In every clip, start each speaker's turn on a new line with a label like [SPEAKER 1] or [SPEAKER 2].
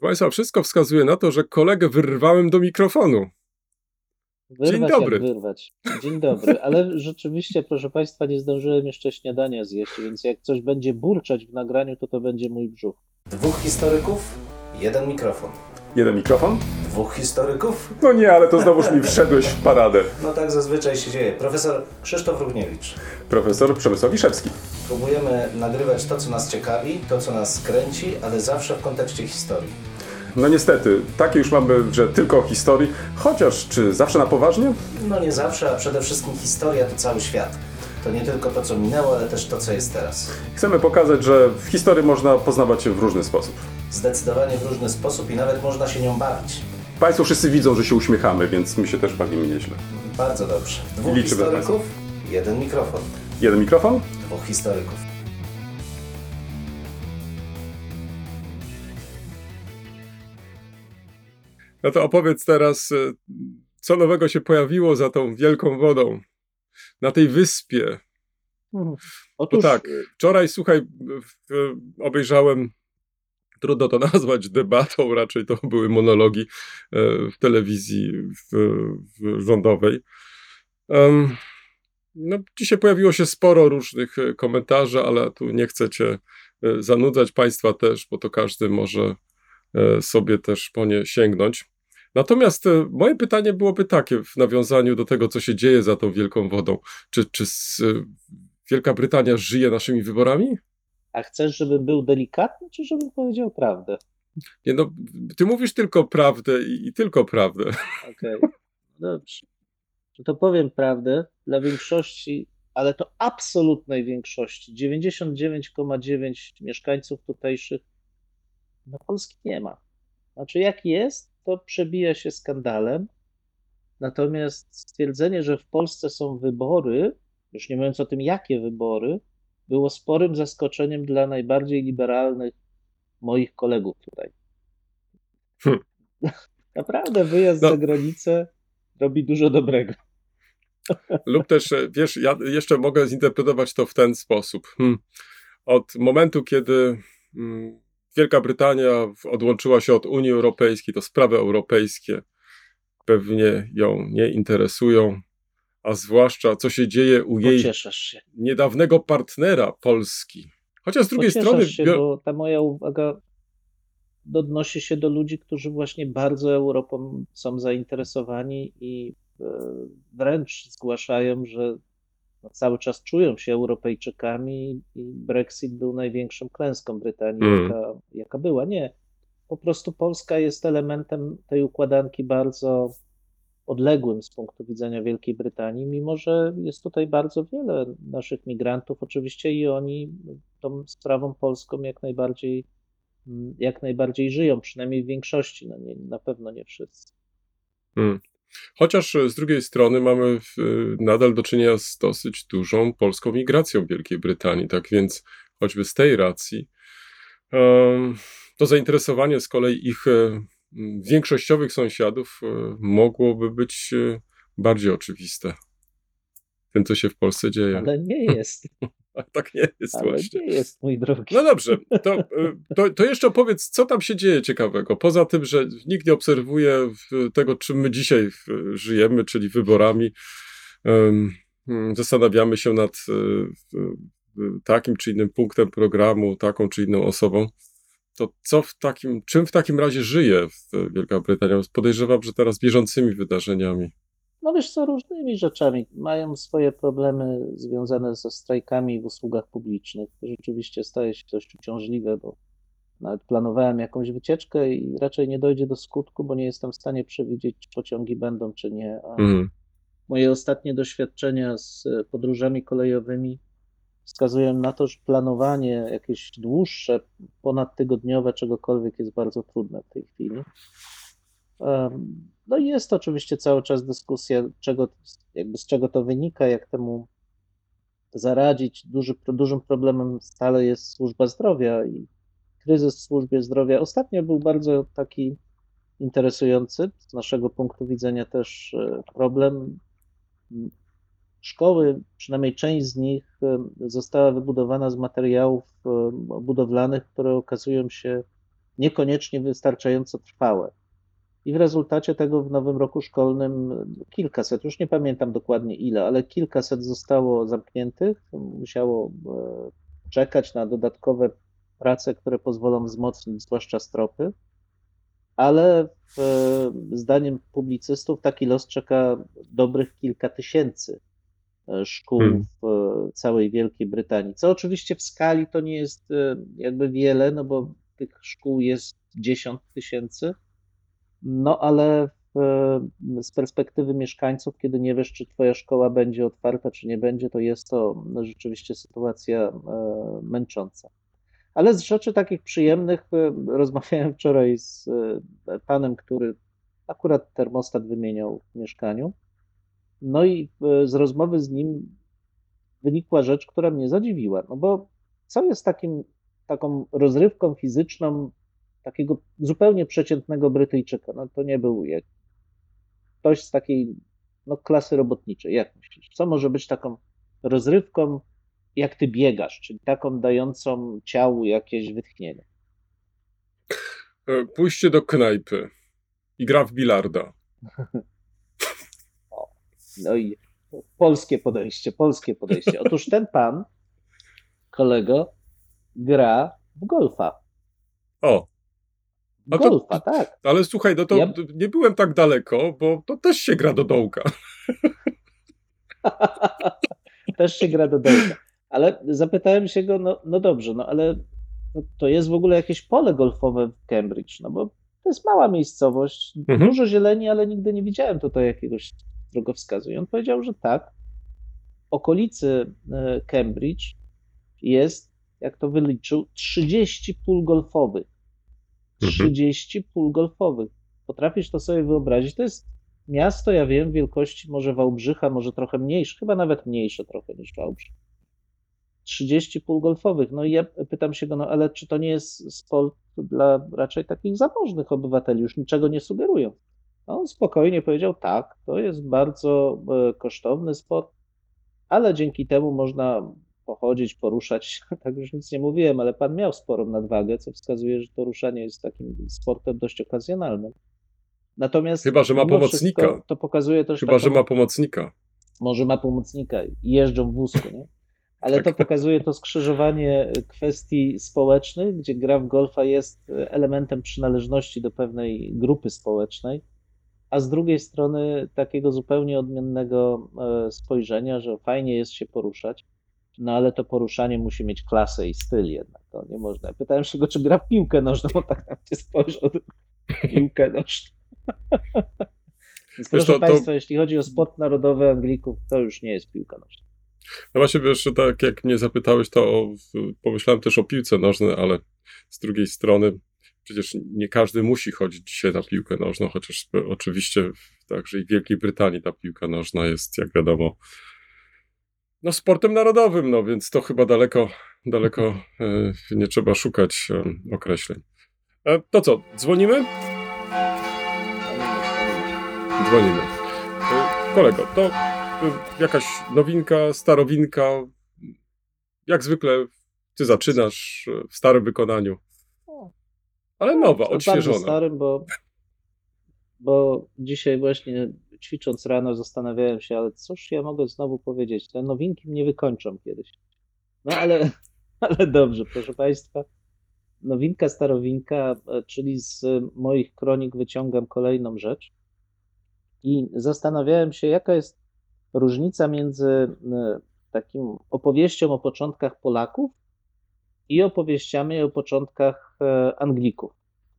[SPEAKER 1] Państwa, wszystko wskazuje na to, że kolegę wyrwałem do mikrofonu.
[SPEAKER 2] Wyrwać
[SPEAKER 1] Dzień dobry.
[SPEAKER 2] Jak wyrwać. Dzień dobry, ale rzeczywiście, proszę Państwa, nie zdążyłem jeszcze śniadania zjeść, więc jak coś będzie burczać w nagraniu, to to będzie mój brzuch.
[SPEAKER 3] Dwóch historyków, jeden mikrofon.
[SPEAKER 1] Jeden mikrofon?
[SPEAKER 3] Dwóch historyków?
[SPEAKER 1] No nie, ale to znowuż mi wszedłeś w paradę.
[SPEAKER 3] No tak zazwyczaj się dzieje. Profesor Krzysztof Równiewicz.
[SPEAKER 1] Profesor Przemysław Wiszewski.
[SPEAKER 3] Próbujemy nagrywać to, co nas ciekawi, to, co nas kręci, ale zawsze w kontekście historii.
[SPEAKER 1] No niestety, takie już mamy, że tylko o historii, chociaż czy zawsze na poważnie?
[SPEAKER 3] No nie zawsze, a przede wszystkim historia to cały świat. To nie tylko to, co minęło, ale też to, co jest teraz.
[SPEAKER 1] Chcemy pokazać, że w historii można poznawać się w różny sposób.
[SPEAKER 3] Zdecydowanie w różny sposób i nawet można się nią bawić.
[SPEAKER 1] Państwo wszyscy widzą, że się uśmiechamy, więc my się też bawimy nieźle.
[SPEAKER 3] Bardzo dobrze. Dwóch
[SPEAKER 1] Liczymy na
[SPEAKER 3] historyków, jeden mikrofon.
[SPEAKER 1] Jeden mikrofon?
[SPEAKER 3] Dwóch historyków.
[SPEAKER 1] No to opowiedz teraz, e, co nowego się pojawiło za tą wielką wodą, na tej wyspie.
[SPEAKER 2] Mhm.
[SPEAKER 1] To
[SPEAKER 2] Otóż
[SPEAKER 1] tak, wczoraj, słuchaj, obejrzałem, trudno to nazwać debatą, raczej to były monologi e, w telewizji w, w rządowej. Em, No, dzisiaj pojawiło się sporo różnych e, komentarzy, ale tu nie chcę cię e, zanudzać, państwa też, bo to każdy może sobie też po nie sięgnąć. Natomiast moje pytanie byłoby takie w nawiązaniu do tego, co się dzieje za tą wielką wodą. Czy, czy Wielka Brytania żyje naszymi wyborami?
[SPEAKER 2] A chcesz, żebym był delikatny, czy żebym powiedział prawdę?
[SPEAKER 1] Nie, no, ty mówisz tylko prawdę i, i tylko prawdę.
[SPEAKER 2] Okej, dobrze. No to powiem prawdę dla większości, ale to absolutnej większości, 99,9 mieszkańców tutejszych, no Polski nie ma. Znaczy, jak jest, to przebija się skandalem. Natomiast stwierdzenie, że w Polsce są wybory, już nie mówiąc o tym, jakie wybory, było sporym zaskoczeniem dla najbardziej liberalnych moich kolegów tutaj.
[SPEAKER 1] Hm.
[SPEAKER 2] Naprawdę wyjazd
[SPEAKER 1] No.
[SPEAKER 2] za granicę robi dużo dobrego.
[SPEAKER 1] Lub też, e, wiesz, ja jeszcze mogę zinterpretować to w ten sposób. Hmm. Od momentu, kiedy mm, Wielka Brytania odłączyła się od Unii Europejskiej, to sprawy europejskie pewnie ją nie interesują, a zwłaszcza co się dzieje u jej niedawnego partnera Polski. Chociaż z drugiej
[SPEAKER 2] Pocieszasz
[SPEAKER 1] strony,
[SPEAKER 2] się, bo ta moja uwaga odnosi się do ludzi, którzy właśnie bardzo Europą są zainteresowani i e, wręcz zgłaszają, że no cały czas czują się Europejczykami i Brexit był największą klęską Brytanii,
[SPEAKER 1] Mm.
[SPEAKER 2] jaka, jaka była. Nie. Po prostu Polska jest elementem tej układanki bardzo odległym z punktu widzenia Wielkiej Brytanii, mimo że jest tutaj bardzo wiele naszych migrantów, oczywiście i oni tą sprawą polską jak najbardziej, mm, jak najbardziej żyją, przynajmniej w większości, no nie, na pewno nie wszyscy.
[SPEAKER 1] Hmm. Chociaż z drugiej strony mamy w, nadal do czynienia z dosyć dużą polską migracją w Wielkiej Brytanii, tak więc choćby z tej racji em, to zainteresowanie z kolei ich większościowych sąsiadów e, mogłoby być e, bardziej oczywiste. Tym, co się w Polsce dzieje.
[SPEAKER 2] Ale nie jest,
[SPEAKER 1] tak nie jest
[SPEAKER 2] ale
[SPEAKER 1] właśnie.
[SPEAKER 2] nie jest, mój drogi.
[SPEAKER 1] No dobrze, to, y, to, to jeszcze opowiedz, co tam się dzieje ciekawego. Poza tym, że nikt nie obserwuje tego, czym my dzisiaj żyjemy, czyli wyborami. Em, mm, Zastanawiamy się nad takim czy innym punktem programu, taką czy inną osobą. To co w takim, czym w takim razie żyje w Wielka Brytania? Podejrzewam, że teraz bieżącymi wydarzeniami.
[SPEAKER 2] No wiesz co, różnymi rzeczami. Mają swoje problemy związane ze strajkami w usługach publicznych. To rzeczywiście staje się dość uciążliwe, bo nawet planowałem jakąś wycieczkę i raczej nie dojdzie do skutku, bo nie jestem w stanie przewidzieć, czy pociągi będą, czy nie. A
[SPEAKER 1] Mhm.
[SPEAKER 2] moje ostatnie doświadczenia z podróżami kolejowymi wskazują na to, że planowanie jakieś dłuższe, ponadtygodniowe czegokolwiek jest bardzo trudne w tej chwili. No i jest oczywiście cały czas dyskusja, czego, jakby z czego to wynika, jak temu zaradzić. Duży, dużym problemem stale jest służba zdrowia i kryzys w służbie zdrowia. Ostatnio był bardzo taki interesujący, z naszego punktu widzenia też e, problem. Szkoły, przynajmniej część z nich, e, została wybudowana z materiałów e, budowlanych, które okazują się niekoniecznie wystarczająco trwałe. I w rezultacie tego w nowym roku szkolnym kilkaset, już nie pamiętam dokładnie ile, ale kilkaset zostało zamkniętych. Musiało e, czekać na dodatkowe prace, które pozwolą wzmocnić zwłaszcza stropy. Ale w, zdaniem publicystów taki los czeka dobrych kilka tysięcy szkół
[SPEAKER 1] Hmm.
[SPEAKER 2] w e, całej Wielkiej Brytanii. Co oczywiście w skali to nie jest e, jakby wiele, no bo tych szkół jest 10 tysięcy. No ale z perspektywy mieszkańców, kiedy nie wiesz, czy twoja szkoła będzie otwarta, czy nie będzie, to jest to rzeczywiście sytuacja e, męcząca. Ale z rzeczy takich przyjemnych e, rozmawiałem wczoraj z e, panem, który akurat termostat wymieniał w mieszkaniu. No i e, z rozmowy z nim wynikła rzecz, która mnie zadziwiła. No bo co jest takim, taką rozrywką fizyczną takiego zupełnie przeciętnego Brytyjczyka? No to nie był jak ktoś z takiej no, klasy robotniczej. Jak myślisz? Co może być taką rozrywką, jak ty biegasz, czyli taką dającą ciału jakieś wytchnienie?
[SPEAKER 1] E, Pójście do knajpy i gra w bilarda.
[SPEAKER 2] No i polskie podejście, polskie podejście. Otóż ten pan, kolego, gra w golfa.
[SPEAKER 1] O, A to-
[SPEAKER 2] golfa, tak.
[SPEAKER 1] ale słuchaj, no to
[SPEAKER 2] Ja-
[SPEAKER 1] nie byłem tak daleko, bo to też się gra do dołka.
[SPEAKER 2] Też się gra do dołka. Ale zapytałem się go, no, no dobrze, no ale no, to jest w ogóle jakieś pole golfowe w Cambridge, no bo to jest mała miejscowość,
[SPEAKER 1] Mhm.
[SPEAKER 2] dużo zieleni, ale nigdy nie widziałem tutaj jakiegoś drogowskazu. I on powiedział, że tak. W okolicy e, Cambridge jest, jak to wyliczył, 30 pól golfowych.
[SPEAKER 1] Mhm.
[SPEAKER 2] 30 pól golfowych. Potrafisz to sobie wyobrazić? To jest miasto, ja wiem, wielkości może Wałbrzycha, może trochę mniejsze, chyba nawet mniejsze trochę niż Wałbrzych. 30 pól golfowych. No i ja pytam się go, no ale czy to nie jest sport dla raczej takich zamożnych obywateli, już niczego nie sugerują? On spokojnie powiedział, tak, to jest bardzo e, kosztowny sport, ale dzięki temu można pochodzić, poruszać się. Tak już nic nie mówiłem, ale pan miał sporą nadwagę, co wskazuje, że to ruszanie jest takim sportem dość okazjonalnym. Natomiast
[SPEAKER 1] Chyba, że ma pomocnika.
[SPEAKER 2] To pokazuje też
[SPEAKER 1] Chyba,
[SPEAKER 2] taką,
[SPEAKER 1] że ma pomocnika.
[SPEAKER 2] może ma pomocnika i jeżdżą w wózku, nie? Ale to
[SPEAKER 1] Tak.
[SPEAKER 2] pokazuje to skrzyżowanie kwestii społecznych, gdzie gra w golfa jest elementem przynależności do pewnej grupy społecznej, a z drugiej strony takiego zupełnie odmiennego e, spojrzenia, że fajnie jest się poruszać, no ale to poruszanie musi mieć klasę i styl jednak. To nie można. Pytałem się go, czy gra piłkę nożną, on tak na mnie spojrzał. Piłkę nożną. Więc proszę
[SPEAKER 1] to- to-
[SPEAKER 2] Państwa, jeśli chodzi o sport narodowy Anglików, to już nie jest piłka nożna.
[SPEAKER 1] No właśnie, wiesz, tak jak mnie zapytałeś, to o, pomyślałem też o piłce nożnej, ale z drugiej strony przecież nie każdy musi chodzić dzisiaj na piłkę nożną, chociaż oczywiście także i w Wielkiej Brytanii ta piłka nożna jest, jak wiadomo, no sportem narodowym, no więc to chyba daleko, daleko e, nie trzeba szukać e, określeń. E, to co, dzwonimy? Dzwonimy. Kolego, to jakaś nowinka, starowinka? Jak zwykle ty zaczynasz w starym wykonaniu. Ale nowa,
[SPEAKER 2] To Bardzo
[SPEAKER 1] odświeżona.
[SPEAKER 2] starym, bo, bo dzisiaj właśnie ćwicząc rano zastanawiałem się, ale cóż ja mogę znowu powiedzieć? Te nowinki mnie wykończą kiedyś. No ale, ale dobrze, proszę Państwa. Nowinka, starowinka, e, czyli z moich kronik wyciągam kolejną rzecz i zastanawiałem się, jaka jest różnica między takim opowieścią o początkach Polaków i opowieściami o początkach e, Anglików.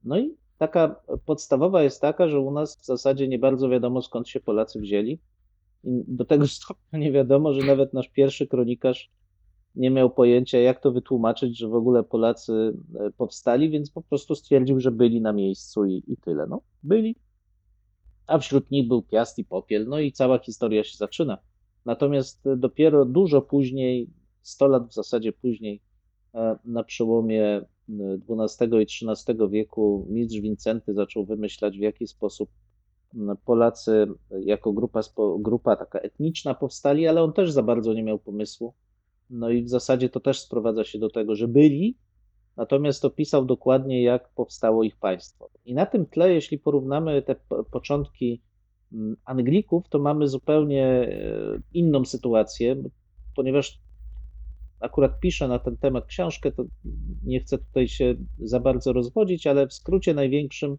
[SPEAKER 2] No i taka podstawowa jest taka, że u nas w zasadzie nie bardzo wiadomo skąd się Polacy wzięli. I do tego stopnia nie wiadomo, że nawet nasz pierwszy kronikarz nie miał pojęcia, jak to wytłumaczyć, że w ogóle Polacy e, powstali, więc po prostu stwierdził, że byli na miejscu i, i tyle. No, byli. A wśród nich był Piast i Popiel, no i cała historia się zaczyna. Natomiast e, dopiero dużo później, 100 lat w zasadzie później, na przełomie XII i XIII wieku mistrz Wincenty zaczął wymyślać, w jaki sposób Polacy jako grupa, grupa taka etniczna powstali, ale on też za bardzo nie miał pomysłu. No i w zasadzie to też sprowadza się do tego, że byli, natomiast opisał dokładnie, jak powstało ich państwo. I na tym tle, jeśli porównamy te początki Anglików, to mamy zupełnie e, inną sytuację, ponieważ akurat piszę na ten temat książkę, to nie chcę tutaj się za bardzo rozwodzić, ale w skrócie największym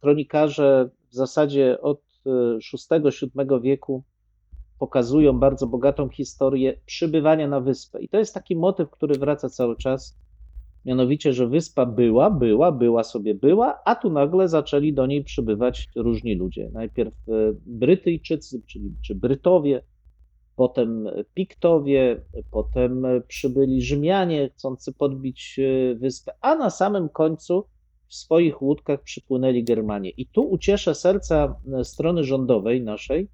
[SPEAKER 2] kronikarze w zasadzie od VI-VII e, wieku pokazują bardzo bogatą historię przybywania na wyspę. I to jest taki motyw, który wraca cały czas. Mianowicie, że wyspa była, była, była sobie była, a tu nagle zaczęli do niej przybywać różni ludzie. Najpierw e, Brytyjczycy, czyli czy Brytowie, potem Piktowie, potem przybyli Rzymianie chcący podbić e, wyspę, a na samym końcu w swoich łódkach przypłynęli Germanie. I tu ucieszę serca e, strony rządowej naszej,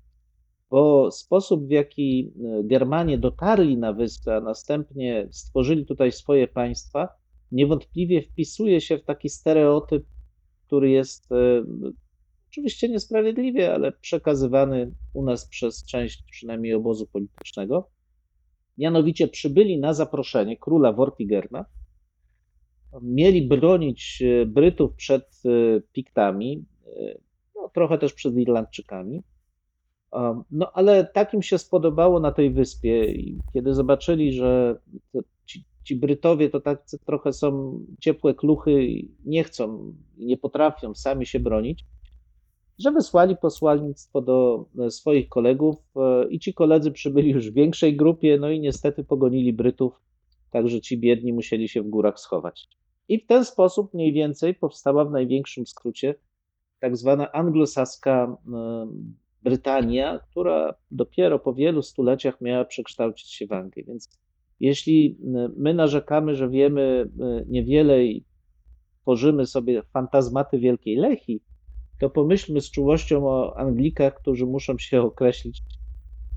[SPEAKER 2] bo sposób, w jaki e, Germanie dotarli na wyspę, a następnie stworzyli tutaj swoje państwa, niewątpliwie wpisuje się w taki stereotyp, który jest oczywiście niesprawiedliwie, ale przekazywany u nas przez część przynajmniej obozu politycznego. Mianowicie przybyli na zaproszenie króla Vortigerna, mieli bronić e, Brytów przed e, Piktami, e, no, trochę też przed Irlandczykami. No ale takim się spodobało na tej wyspie i kiedy zobaczyli, że ci, ci Brytowie to tak trochę są ciepłe kluchy nie chcą, nie potrafią sami się bronić, że wysłali posłannictwo do e, swoich kolegów e, i ci koledzy przybyli już w większej grupie, no i niestety pogonili Brytów, także ci biedni musieli się w górach schować. I w ten sposób mniej więcej powstała w największym skrócie tak zwana anglosaska e, Brytania, która dopiero po wielu stuleciach miała przekształcić się w Anglię. Więc jeśli my narzekamy, że wiemy niewiele i tworzymy sobie fantazmaty Wielkiej Lechi, to pomyślmy z czułością o Anglikach, którzy muszą się określić,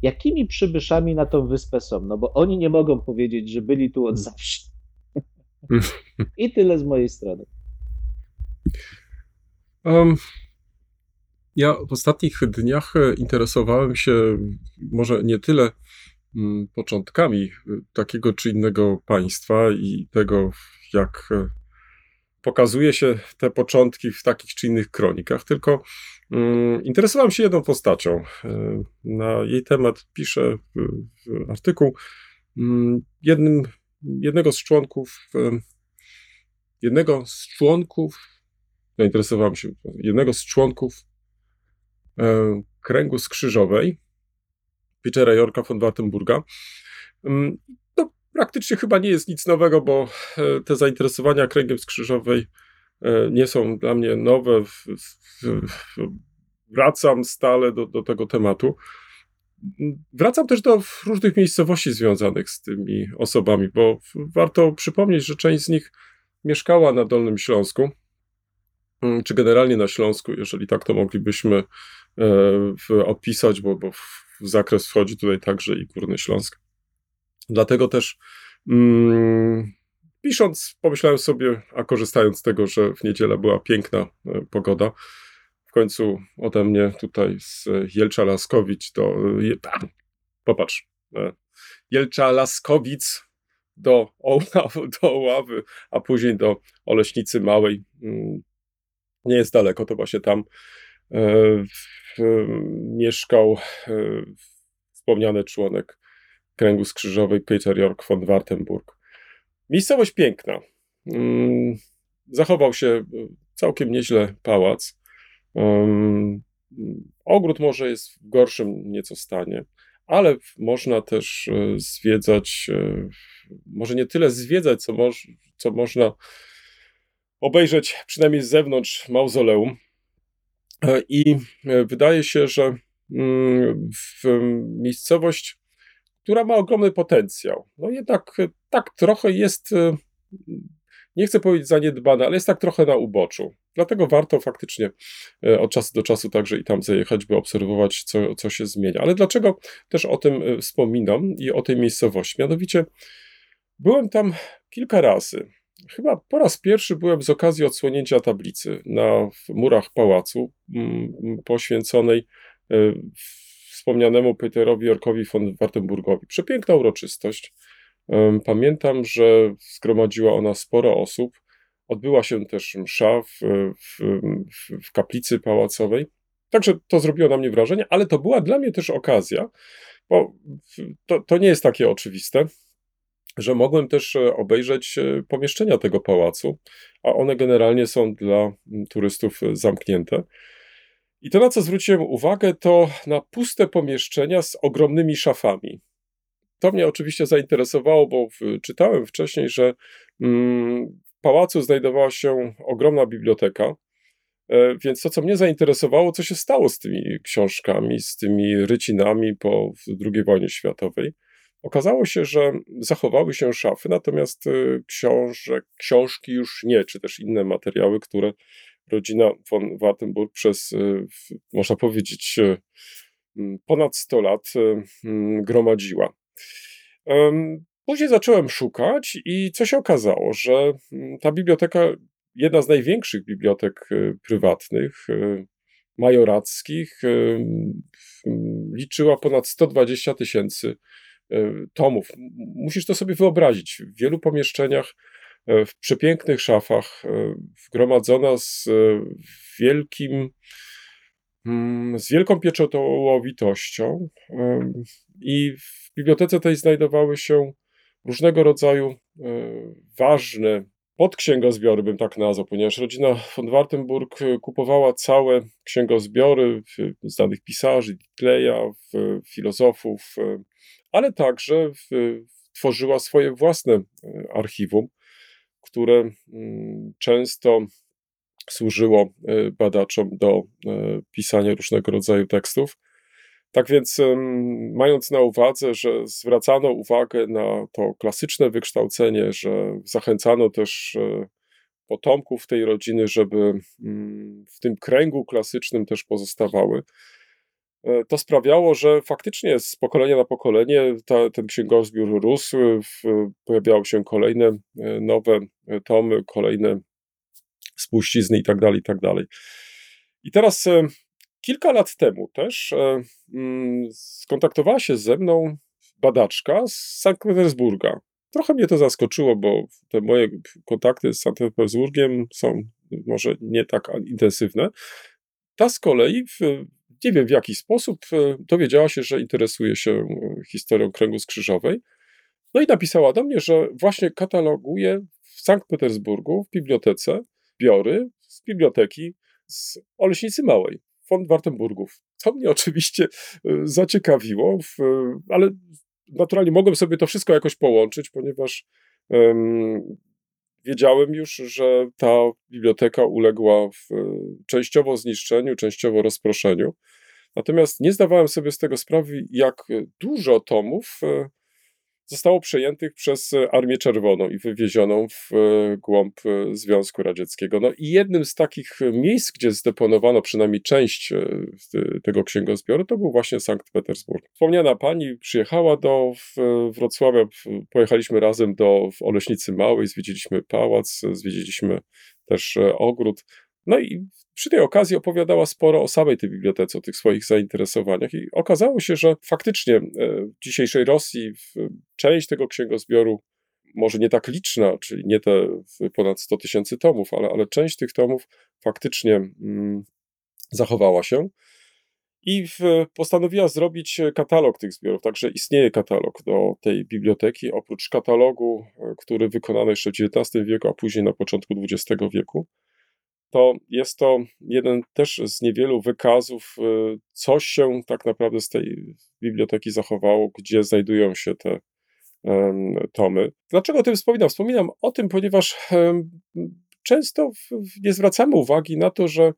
[SPEAKER 2] jakimi przybyszami na tą wyspę są. No bo oni nie mogą powiedzieć, że byli tu od zawsze. I tyle z mojej strony.
[SPEAKER 1] Um, ja w ostatnich dniach interesowałem się może nie tyle mm, początkami takiego czy innego państwa i tego, jak pokazuje się te początki w takich czy innych kronikach, tylko um, interesowałem się jedną postacią. E, na jej temat piszę artykuł. Um, jednym, jednego z członków, jednego z członków, zainteresowałem się, jednego z członków e, kręgu skrzyżowej, Petera Jorka von Wartenburga praktycznie chyba nie jest nic nowego, bo e, te zainteresowania kręgiem skrzyżowej e, nie są dla mnie nowe. Wracam stale do, do tego tematu. Wracam też do różnych miejscowości związanych z tymi osobami, bo warto przypomnieć, że część z nich mieszkała na Dolnym Śląsku, mm, czy generalnie na Śląsku, jeżeli tak to moglibyśmy e, opisać, bo, bo w zakres wchodzi tutaj także i Górny Śląsk. Dlatego też mm, pisząc, pomyślałem sobie, a korzystając z tego, że w niedzielę była piękna e, pogoda, w końcu ode mnie tutaj z Jelcza Laskowic do. E, popatrz. E, Jelcza Laskowic do, do Oławy, a później do Oleśnicy Małej. Mm, nie jest daleko, to właśnie tam mieszkał wspomniany członek kręgu skrzyżowej Peter York von Wartenburg. Miejscowość piękna. Mm, zachował się e, całkiem nieźle pałac. Ogród może jest w gorszym nieco stanie, ale można też e, zwiedzać, e, może nie tyle zwiedzać, co, moż, co można obejrzeć przynajmniej z zewnątrz mauzoleum. I wydaje się, że mm, w miejscowość która ma ogromny potencjał. No jednak e, tak trochę jest, e, nie chcę powiedzieć zaniedbana, ale jest tak trochę na uboczu. Dlatego warto faktycznie e, od czasu do czasu także i tam zajechać, by obserwować, co, co się zmienia. Ale dlaczego też o tym wspominam i o tej miejscowości? Mianowicie byłem tam kilka razy. Chyba po raz pierwszy byłem z okazji odsłonięcia tablicy na murach pałacu poświęconej wspomnianemu Peterowi Jorkowi von Wartenburgowi. Przepiękna uroczystość. Pamiętam, że zgromadziła ona sporo osób. Odbyła się też msza w, w, w, kaplicy pałacowej. Także to zrobiło na mnie wrażenie, ale to była dla mnie też okazja, bo to, to nie jest takie oczywiste, że mogłem też e, obejrzeć e, pomieszczenia tego pałacu, a one generalnie są dla turystów e, zamknięte. I to, na co zwróciłem uwagę, to na puste pomieszczenia z ogromnymi szafami. To mnie oczywiście zainteresowało, bo czytałem wcześniej, że mm, w pałacu znajdowała się ogromna biblioteka. Więc to, co mnie zainteresowało, co się stało z tymi książkami, z tymi rycinami po II wojnie światowej. Okazało się, że zachowały się szafy, natomiast y, książek, książki już nie, czy też inne materiały, które rodzina von Wartenburg przez, y, można powiedzieć, y, ponad 100 lat gromadziła. Później zacząłem szukać i co się okazało, że ta biblioteka, jedna z największych bibliotek prywatnych, majorackich, liczyła ponad 120 tysięcy tomów. Musisz to sobie wyobrazić. W wielu pomieszczeniach, w przepięknych szafach, e, wgromadzona z wielkim, mm, z wielką pieczołowitością. I w bibliotece tej znajdowały się różnego rodzaju ważne podksięgozbiory, bym tak nazwał, ponieważ rodzina von Wartenburg kupowała całe księgozbiory znanych pisarzy, Ditleja, filozofów, ale także w, tworzyła swoje własne e, archiwum, które mm, często służyło e, badaczom do e, pisania różnego rodzaju tekstów. Tak więc, mając na uwadze, że zwracano uwagę na to klasyczne wykształcenie, że zachęcano też potomków tej rodziny, żeby mm, w tym kręgu klasycznym też pozostawały, E, to sprawiało, że faktycznie z pokolenia na pokolenie ta, ten księgozbiór rósł, pojawiały się kolejne e, nowe e, tomy, kolejne spuścizny itd., tak itd. Tak I teraz kilka lat temu też mm, skontaktowała się ze mną badaczka z Sankt Petersburga. Trochę mnie to zaskoczyło, bo te moje kontakty z Sankt Petersburgiem są może nie tak intensywne. Ta z kolei nie wiem w jaki sposób, e, dowiedziała się, że interesuje się e, historią kręgu skrzyżowej. No i napisała do mnie, że właśnie kataloguje w Sankt Petersburgu, w bibliotece, biory z biblioteki z Oleśnicy Małej, von Wartenburgów. To mnie oczywiście e, zaciekawiło, ale naturalnie mogłem sobie to wszystko jakoś połączyć, ponieważ wiedziałem już, że ta biblioteka uległa w, częściowo zniszczeniu, częściowo rozproszeniu. Natomiast nie zdawałem sobie z tego sprawy, jak dużo tomów e, zostało przejętych przez Armię Czerwoną i wywiezioną w e, głąb e, Związku Radzieckiego. No i jednym z takich miejsc, gdzie zdeponowano przynajmniej część tego księgozbioru, to był właśnie Sankt Petersburg. Wspomniana pani przyjechała do Wrocławia, pojechaliśmy razem do Oleśnicy Małej, zwiedziliśmy pałac, zwiedziliśmy też ogród. No i przy tej okazji opowiadała sporo o samej tej bibliotece, o tych swoich zainteresowaniach i okazało się, że faktycznie e, w dzisiejszej Rosji część tego księgozbioru, może nie tak liczna, czyli nie te ponad 100 tysięcy tomów, ale, ale część tych tomów faktycznie mm, zachowała się. I w, postanowiła zrobić katalog tych zbiorów. Także istnieje katalog do tej biblioteki. Oprócz katalogu, e, który wykonano jeszcze w XIX wieku, a później na początku XX wieku, to jest to jeden też z niewielu wykazów, y, co się tak naprawdę z tej biblioteki zachowało, gdzie znajdują się te tomy. Dlaczego o tym wspominam? Wspominam o tym, ponieważ często w, nie zwracamy uwagi na to, że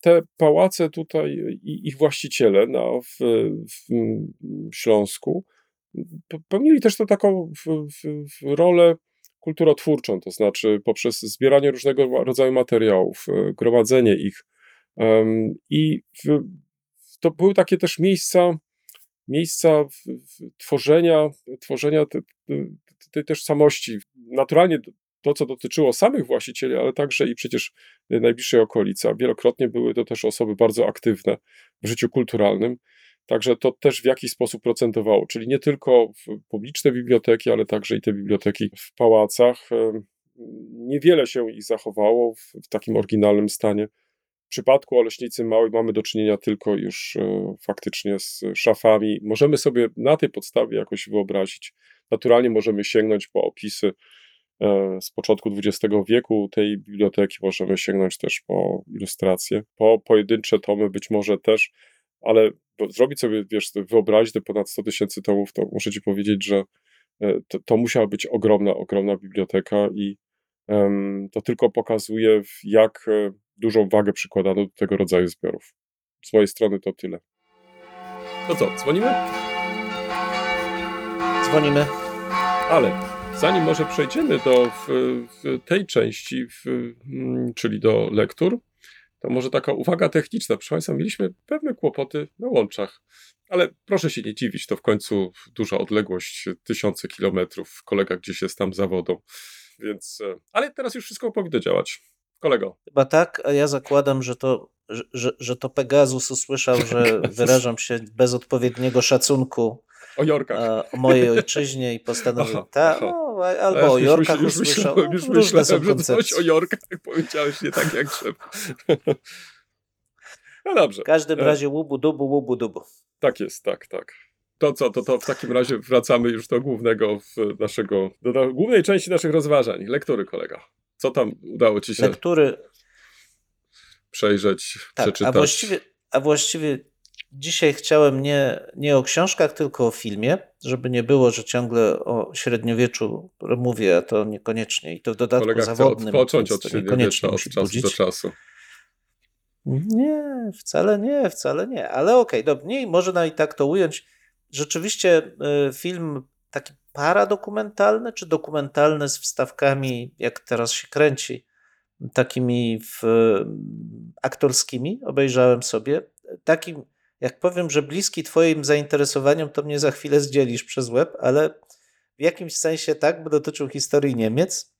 [SPEAKER 1] te pałace tutaj i ich właściciele na, w, w Śląsku pełnili też to taką w, rolę kulturotwórczą, to znaczy poprzez zbieranie różnego rodzaju materiałów, e, gromadzenie ich. I to były takie też miejsca, miejsca tworzenia, tworzenia tej, tej tożsamości. Naturalnie to, co dotyczyło samych właścicieli, ale także i przecież najbliższej okolicy. Wielokrotnie były to też osoby bardzo aktywne w życiu kulturalnym. Także to też w jakiś sposób procentowało, czyli nie tylko publiczne biblioteki, ale także i te biblioteki w pałacach. Niewiele się ich zachowało w, w takim oryginalnym stanie. W przypadku Oleśnicy Małej mamy do czynienia tylko już e, faktycznie z szafami. Możemy sobie na tej podstawie jakoś wyobrazić. Naturalnie możemy sięgnąć po opisy e, z początku XX wieku tej biblioteki, możemy sięgnąć też po ilustracje, po pojedyncze tomy być może też, ale zrobić sobie, wiesz, wyobrazić te ponad 100 tysięcy tomów, to muszę ci powiedzieć, że e, to, to musiała być ogromna, ogromna biblioteka i um, to tylko pokazuje, jak e, dużą wagę przykładano do tego rodzaju zbiorów. Z mojej strony to tyle. No co, dzwonimy?
[SPEAKER 2] Dzwonimy.
[SPEAKER 1] Ale zanim może przejdziemy do w, w tej części, w, mm, czyli do lektur, to może taka uwaga techniczna. Proszę Państwa, mieliśmy pewne kłopoty na łączach, ale proszę się nie dziwić, to w końcu duża odległość, tysiące kilometrów, kolega gdzieś jest tam za wodą, więc, e, ale teraz już wszystko powinno działać. Kolego.
[SPEAKER 2] Chyba tak, a ja zakładam, że to, że, że to Pegasus usłyszał, że wyrażam się bez odpowiedniego szacunku
[SPEAKER 1] o Jorkach.
[SPEAKER 2] O mojej ojczyźnie i postanowił, ta, o, albo o Jorkach
[SPEAKER 1] już
[SPEAKER 2] usłyszał.
[SPEAKER 1] Myślałem, już myślałem, że coś o Jorkach powiedziałeś nie tak jak trzeba. No dobrze.
[SPEAKER 2] W każdym e. razie łubu dubu, łubu dubu.
[SPEAKER 1] Tak jest, tak, tak. To co, to, to w takim razie wracamy już do głównego naszego, do głównej części naszych rozważań. Lektury, kolega. Co tam udało ci się
[SPEAKER 2] Lektury.
[SPEAKER 1] przejrzeć,
[SPEAKER 2] tak,
[SPEAKER 1] przeczytać?
[SPEAKER 2] A właściwie, a właściwie Dzisiaj chciałem nie, nie o książkach, tylko o filmie, żeby nie było, że ciągle o średniowieczu mówię, a to niekoniecznie. I to w dodatku
[SPEAKER 1] Kolega
[SPEAKER 2] zawodnym.
[SPEAKER 1] Chce odpocząć od średniowiecza od czasu budzić. do czasu.
[SPEAKER 2] Nie, wcale nie, wcale nie. Ale okej, okay, dobrze. Można i tak to ująć. Rzeczywiście y, film taki paradokumentalny, czy dokumentalny z wstawkami, jak teraz się kręci, takimi w, aktorskimi, obejrzałem sobie. Takim jak powiem, że bliski Twoim zainteresowaniom, to mnie za chwilę zdzielisz przez web, ale w jakimś sensie tak, bo dotyczył historii Niemiec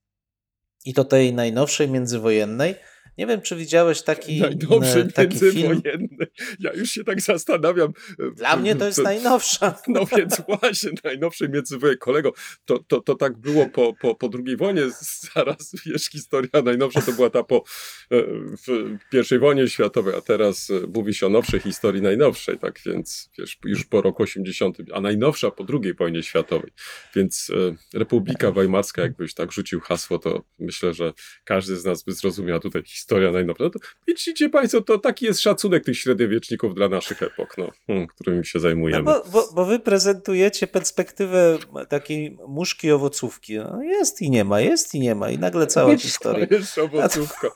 [SPEAKER 2] i to tej najnowszej międzywojennej. Nie wiem, czy widziałeś taki,
[SPEAKER 1] Najnowszy
[SPEAKER 2] e, taki film.
[SPEAKER 1] Ja już się tak zastanawiam.
[SPEAKER 2] E, Dla mnie to jest najnowsza.
[SPEAKER 1] No więc właśnie, najnowszy międzywojennej. Kolego, to, to, to tak było po, po, po II wojnie, zaraz, wiesz, historia najnowsza to była ta po e, w I wojnie światowej, a teraz mówi się o nowszej historii najnowszej, tak więc, wiesz, już po roku 80, a najnowsza po II wojnie światowej. Więc Republika Weimarska, jakbyś tak rzucił hasło, to myślę, że każdy z nas by zrozumiał tutaj historia najnowsza. No to widzicie Państwo, to taki jest szacunek tych średniowieczników dla naszych epok, no, hmm, którymi się zajmujemy.
[SPEAKER 2] No bo, bo, bo, wy prezentujecie perspektywę takiej muszki owocówki. No jest i nie ma, jest i nie ma i nagle cała historia.
[SPEAKER 1] Jest owocówka.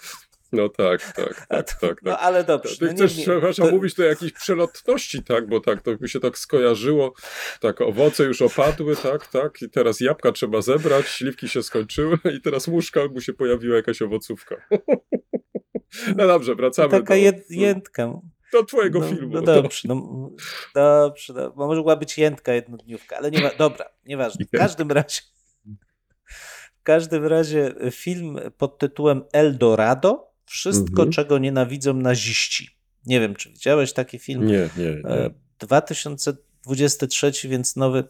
[SPEAKER 1] No tak, tak, tak, tak. tak.
[SPEAKER 2] No ale dobrze.
[SPEAKER 1] Ty
[SPEAKER 2] no
[SPEAKER 1] chcesz,
[SPEAKER 2] nie,
[SPEAKER 1] przepraszam, to... mówić o jakiejś przelotności, tak, bo tak, to by się tak skojarzyło, tak, owoce już opadły, tak, tak, i teraz jabłka trzeba zebrać, śliwki się skończyły i teraz muszka, mu się pojawiła jakaś owocówka. No dobrze, wracamy
[SPEAKER 2] Taka
[SPEAKER 1] do...
[SPEAKER 2] Jed, jętka.
[SPEAKER 1] Do twojego
[SPEAKER 2] no,
[SPEAKER 1] filmu.
[SPEAKER 2] No dobrze, no, dobrze, no, mogła być jętka jednodniówka, ale nie ma, dobra, nieważne. W każdym razie w każdym razie film pod tytułem Eldorado wszystko, mhm. czego nienawidzą naziści. Nie wiem, czy widziałeś taki film?
[SPEAKER 1] Nie, nie. nie.
[SPEAKER 2] 2023, e, więc nowy.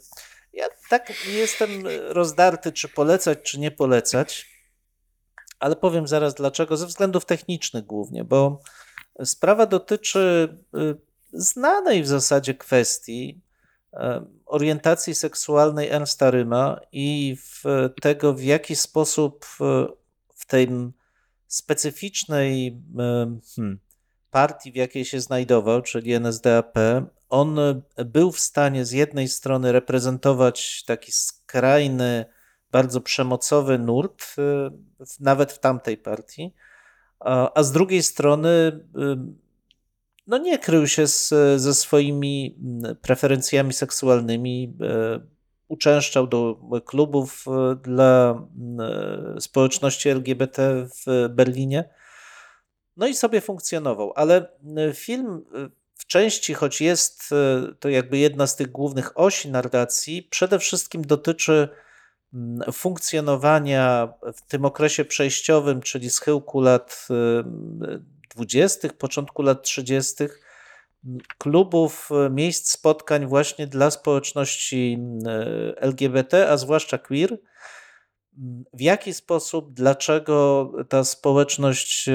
[SPEAKER 2] Ja tak jestem rozdarty, czy polecać, czy nie polecać, ale powiem zaraz dlaczego. Ze względów technicznych głównie, bo sprawa dotyczy y, znanej w zasadzie kwestii e, orientacji seksualnej Ernsta Ryma i w tego, w jaki sposób w tym specyficznej hmm, partii, w jakiej się znajdował, czyli NSDAP, on był w stanie z jednej strony reprezentować taki skrajny, bardzo przemocowy nurt, y, nawet w tamtej partii, a, z drugiej strony no nie krył się z, ze swoimi preferencjami seksualnymi, uczęszczał do klubów e, dla e, społeczności LGBT w Berlinie. No i sobie funkcjonował, ale e, film w części, choć jest to jakby jedna z tych głównych osi narracji, przede wszystkim dotyczy funkcjonowania w tym okresie przejściowym, czyli schyłku lat 20., początku lat 30., klubów, miejsc spotkań właśnie dla społeczności LGBT, a zwłaszcza queer. W jaki sposób, dlaczego ta społeczność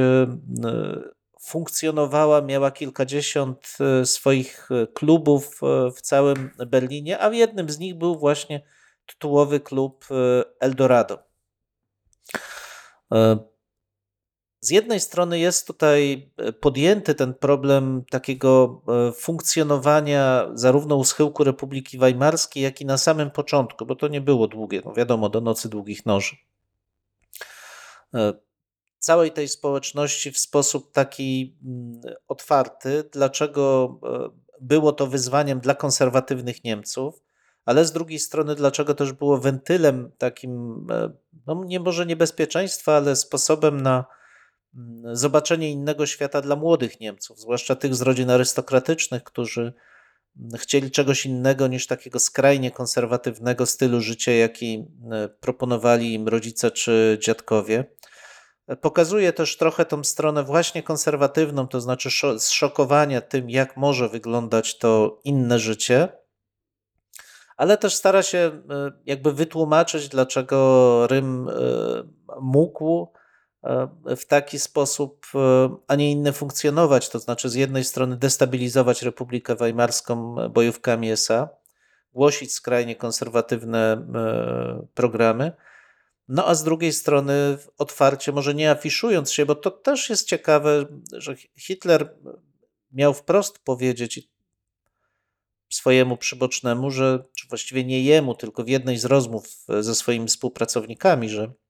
[SPEAKER 2] funkcjonowała, miała kilkadziesiąt swoich klubów w całym Berlinie, a w jednym z nich był właśnie tytułowy klub Eldorado. Z jednej strony jest tutaj e, podjęty ten problem takiego e, funkcjonowania zarówno u schyłku Republiki Weimarskiej, jak i na samym początku, bo to nie było długie, no wiadomo, do nocy długich noży. E, całej tej społeczności w sposób taki mm, otwarty, dlaczego było to wyzwaniem dla konserwatywnych Niemców, ale z drugiej strony, dlaczego też było wentylem takim, no nie może niebezpieczeństwa, ale sposobem na zobaczenie innego świata dla młodych Niemców, zwłaszcza tych z rodzin arystokratycznych, którzy mm, chcieli czegoś innego niż takiego skrajnie konserwatywnego stylu życia, jaki e, proponowali im rodzice czy dziadkowie. Pokazuje też trochę tą stronę właśnie konserwatywną, to znaczy zszokowania tym, jak może wyglądać to inne życie, ale też stara się e, jakby wytłumaczyć, dlaczego Rym mógł E, w taki sposób, e, a nie inny funkcjonować. To znaczy, z jednej strony destabilizować Republikę Weimarską bojówkami SA, głosić skrajnie konserwatywne e, programy, no a z drugiej strony otwarcie, może nie afiszując się, bo to też jest ciekawe, że Hitler miał wprost powiedzieć swojemu przybocznemu, że, czy właściwie nie jemu, tylko w jednej z rozmów ze swoimi współpracownikami, że E,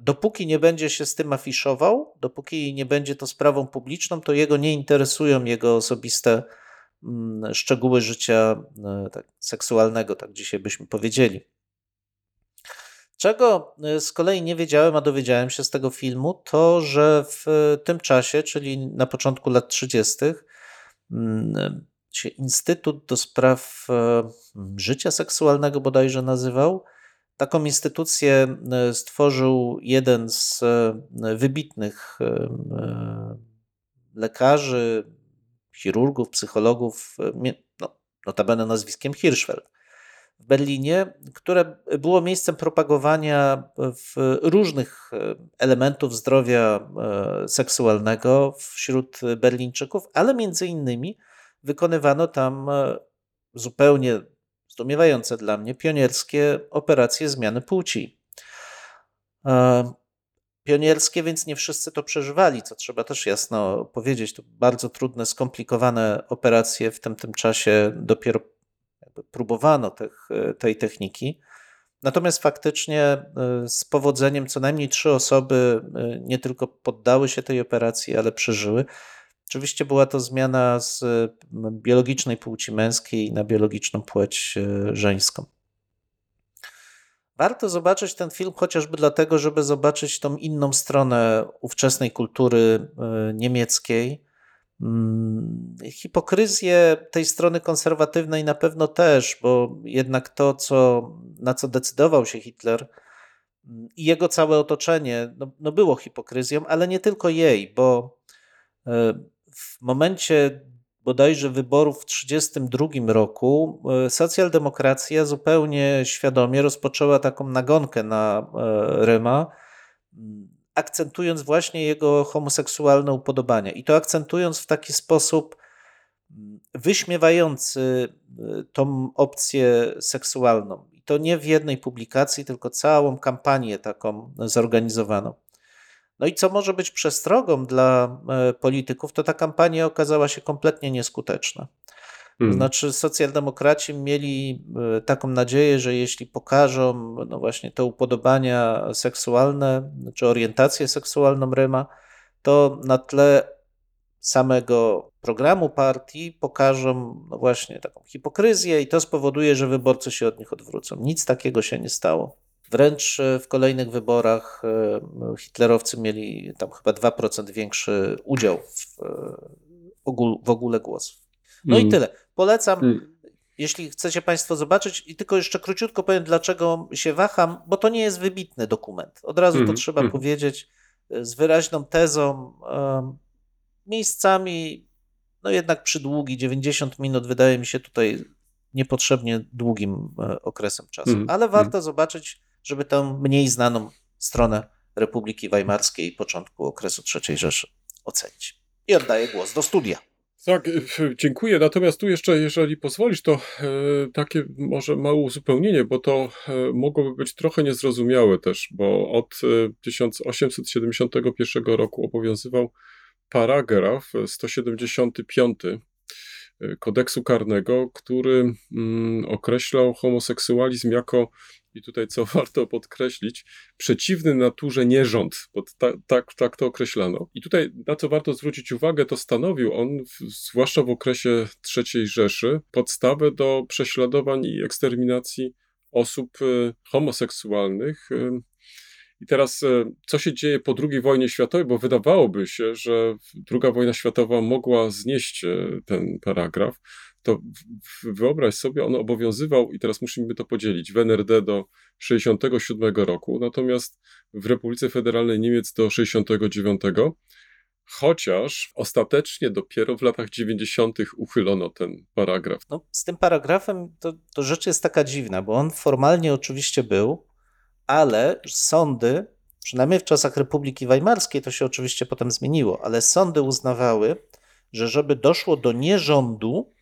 [SPEAKER 2] dopóki nie będzie się z tym afiszował, dopóki nie będzie to sprawą publiczną, to jego nie interesują jego osobiste mm, szczegóły życia e, tak, seksualnego, tak dzisiaj byśmy powiedzieli. Czego e, z kolei nie wiedziałem, a dowiedziałem się z tego filmu, to że w tym czasie, czyli na początku lat 30., mm, Instytut do Spraw Życia Seksualnego bodajże nazywał, Taką instytucję e, stworzył jeden z e, wybitnych e, lekarzy, chirurgów, psychologów, no, notabene nazwiskiem Hirschfeld w Berlinie, które było miejscem propagowania różnych elementów zdrowia seksualnego wśród Berlińczyków, ale między innymi wykonywano tam zupełnie zdumiewające dla mnie pionierskie operacje zmiany płci. E, pionierskie, więc nie wszyscy to przeżywali, co trzeba też jasno powiedzieć. To bardzo trudne, skomplikowane operacje. W tym, tym czasie dopiero próbowano tych, tej techniki. Natomiast faktycznie e, z powodzeniem co najmniej trzy osoby e, nie tylko poddały się tej operacji, ale przeżyły. Oczywiście była to zmiana z biologicznej płci męskiej na biologiczną płeć e, żeńską. Warto zobaczyć ten film chociażby dlatego, żeby zobaczyć tą inną stronę ówczesnej kultury e, niemieckiej. Mm, hipokryzję tej strony konserwatywnej na pewno też, bo jednak to, co, na co decydował się Hitler mm, i jego całe otoczenie, no, no było hipokryzją, ale nie tylko jej, bo e, w momencie bodajże wyborów w 1932 roku e, socjaldemokracja zupełnie świadomie rozpoczęła taką nagonkę na e, Ryma, akcentując właśnie jego homoseksualne upodobania. I to akcentując w taki sposób wyśmiewający e, tą opcję seksualną. I to nie w jednej publikacji, tylko całą kampanię taką zorganizowano. No i co może być przestrogą dla e, polityków, to ta kampania okazała się kompletnie nieskuteczna. Hmm. znaczy, socjaldemokraci mieli e, taką nadzieję, że jeśli pokażą no właśnie te upodobania seksualne czy orientację seksualną Ryma, to na tle samego programu partii pokażą no właśnie taką hipokryzję i to spowoduje, że wyborcy się od nich odwrócą. Nic takiego się nie stało. Wręcz e, w kolejnych wyborach e, hitlerowcy mieli tam chyba 2% większy udział w, e, w ogóle głosów. No mm. i tyle. Polecam. Mm. Jeśli chcecie Państwo zobaczyć, i tylko jeszcze króciutko powiem, dlaczego się waham, bo to nie jest wybitny dokument. Od razu mm. to trzeba mm. powiedzieć z wyraźną tezą. Miejscami no jednak przydługi, 90 minut wydaje mi się tutaj niepotrzebnie długim okresem czasu.
[SPEAKER 1] Mhm,
[SPEAKER 2] Ale warto zobaczyć, żeby tę mniej znaną stronę Republiki Weimarskiej i początku okresu III Rzeszy ocenić. I oddaję głos do studia.
[SPEAKER 1] Tak, dziękuję. Natomiast tu jeszcze, jeżeli pozwolisz, to e, takie może małe uzupełnienie, bo to e, mogłoby być trochę niezrozumiałe też, bo od e, 1871 roku obowiązywał paragraf 175 e, kodeksu karnego, który mm, określał homoseksualizm jako, i tutaj co warto podkreślić, przeciwny naturze nierząd, bo ta, tak, tak to określano. I tutaj na co warto zwrócić uwagę, to stanowił on, zwłaszcza w okresie III Rzeszy, podstawę do prześladowań i eksterminacji osób e, homoseksualnych. e, I teraz, e, co się dzieje po II wojnie światowej, bo wydawałoby się, że II wojna światowa mogła znieść ten paragraf, to wyobraź sobie, on obowiązywał, i teraz musimy to podzielić, w NRD do 67 roku, natomiast w Republice Federalnej Niemiec do 69, chociaż ostatecznie dopiero w latach 90. uchylono ten paragraf.
[SPEAKER 2] No, z tym paragrafem to, to rzecz jest taka dziwna, bo on formalnie oczywiście był, ale sądy, przynajmniej w czasach Republiki Weimarskiej, to się oczywiście potem zmieniło, ale sądy uznawały, że żeby doszło do nierządu,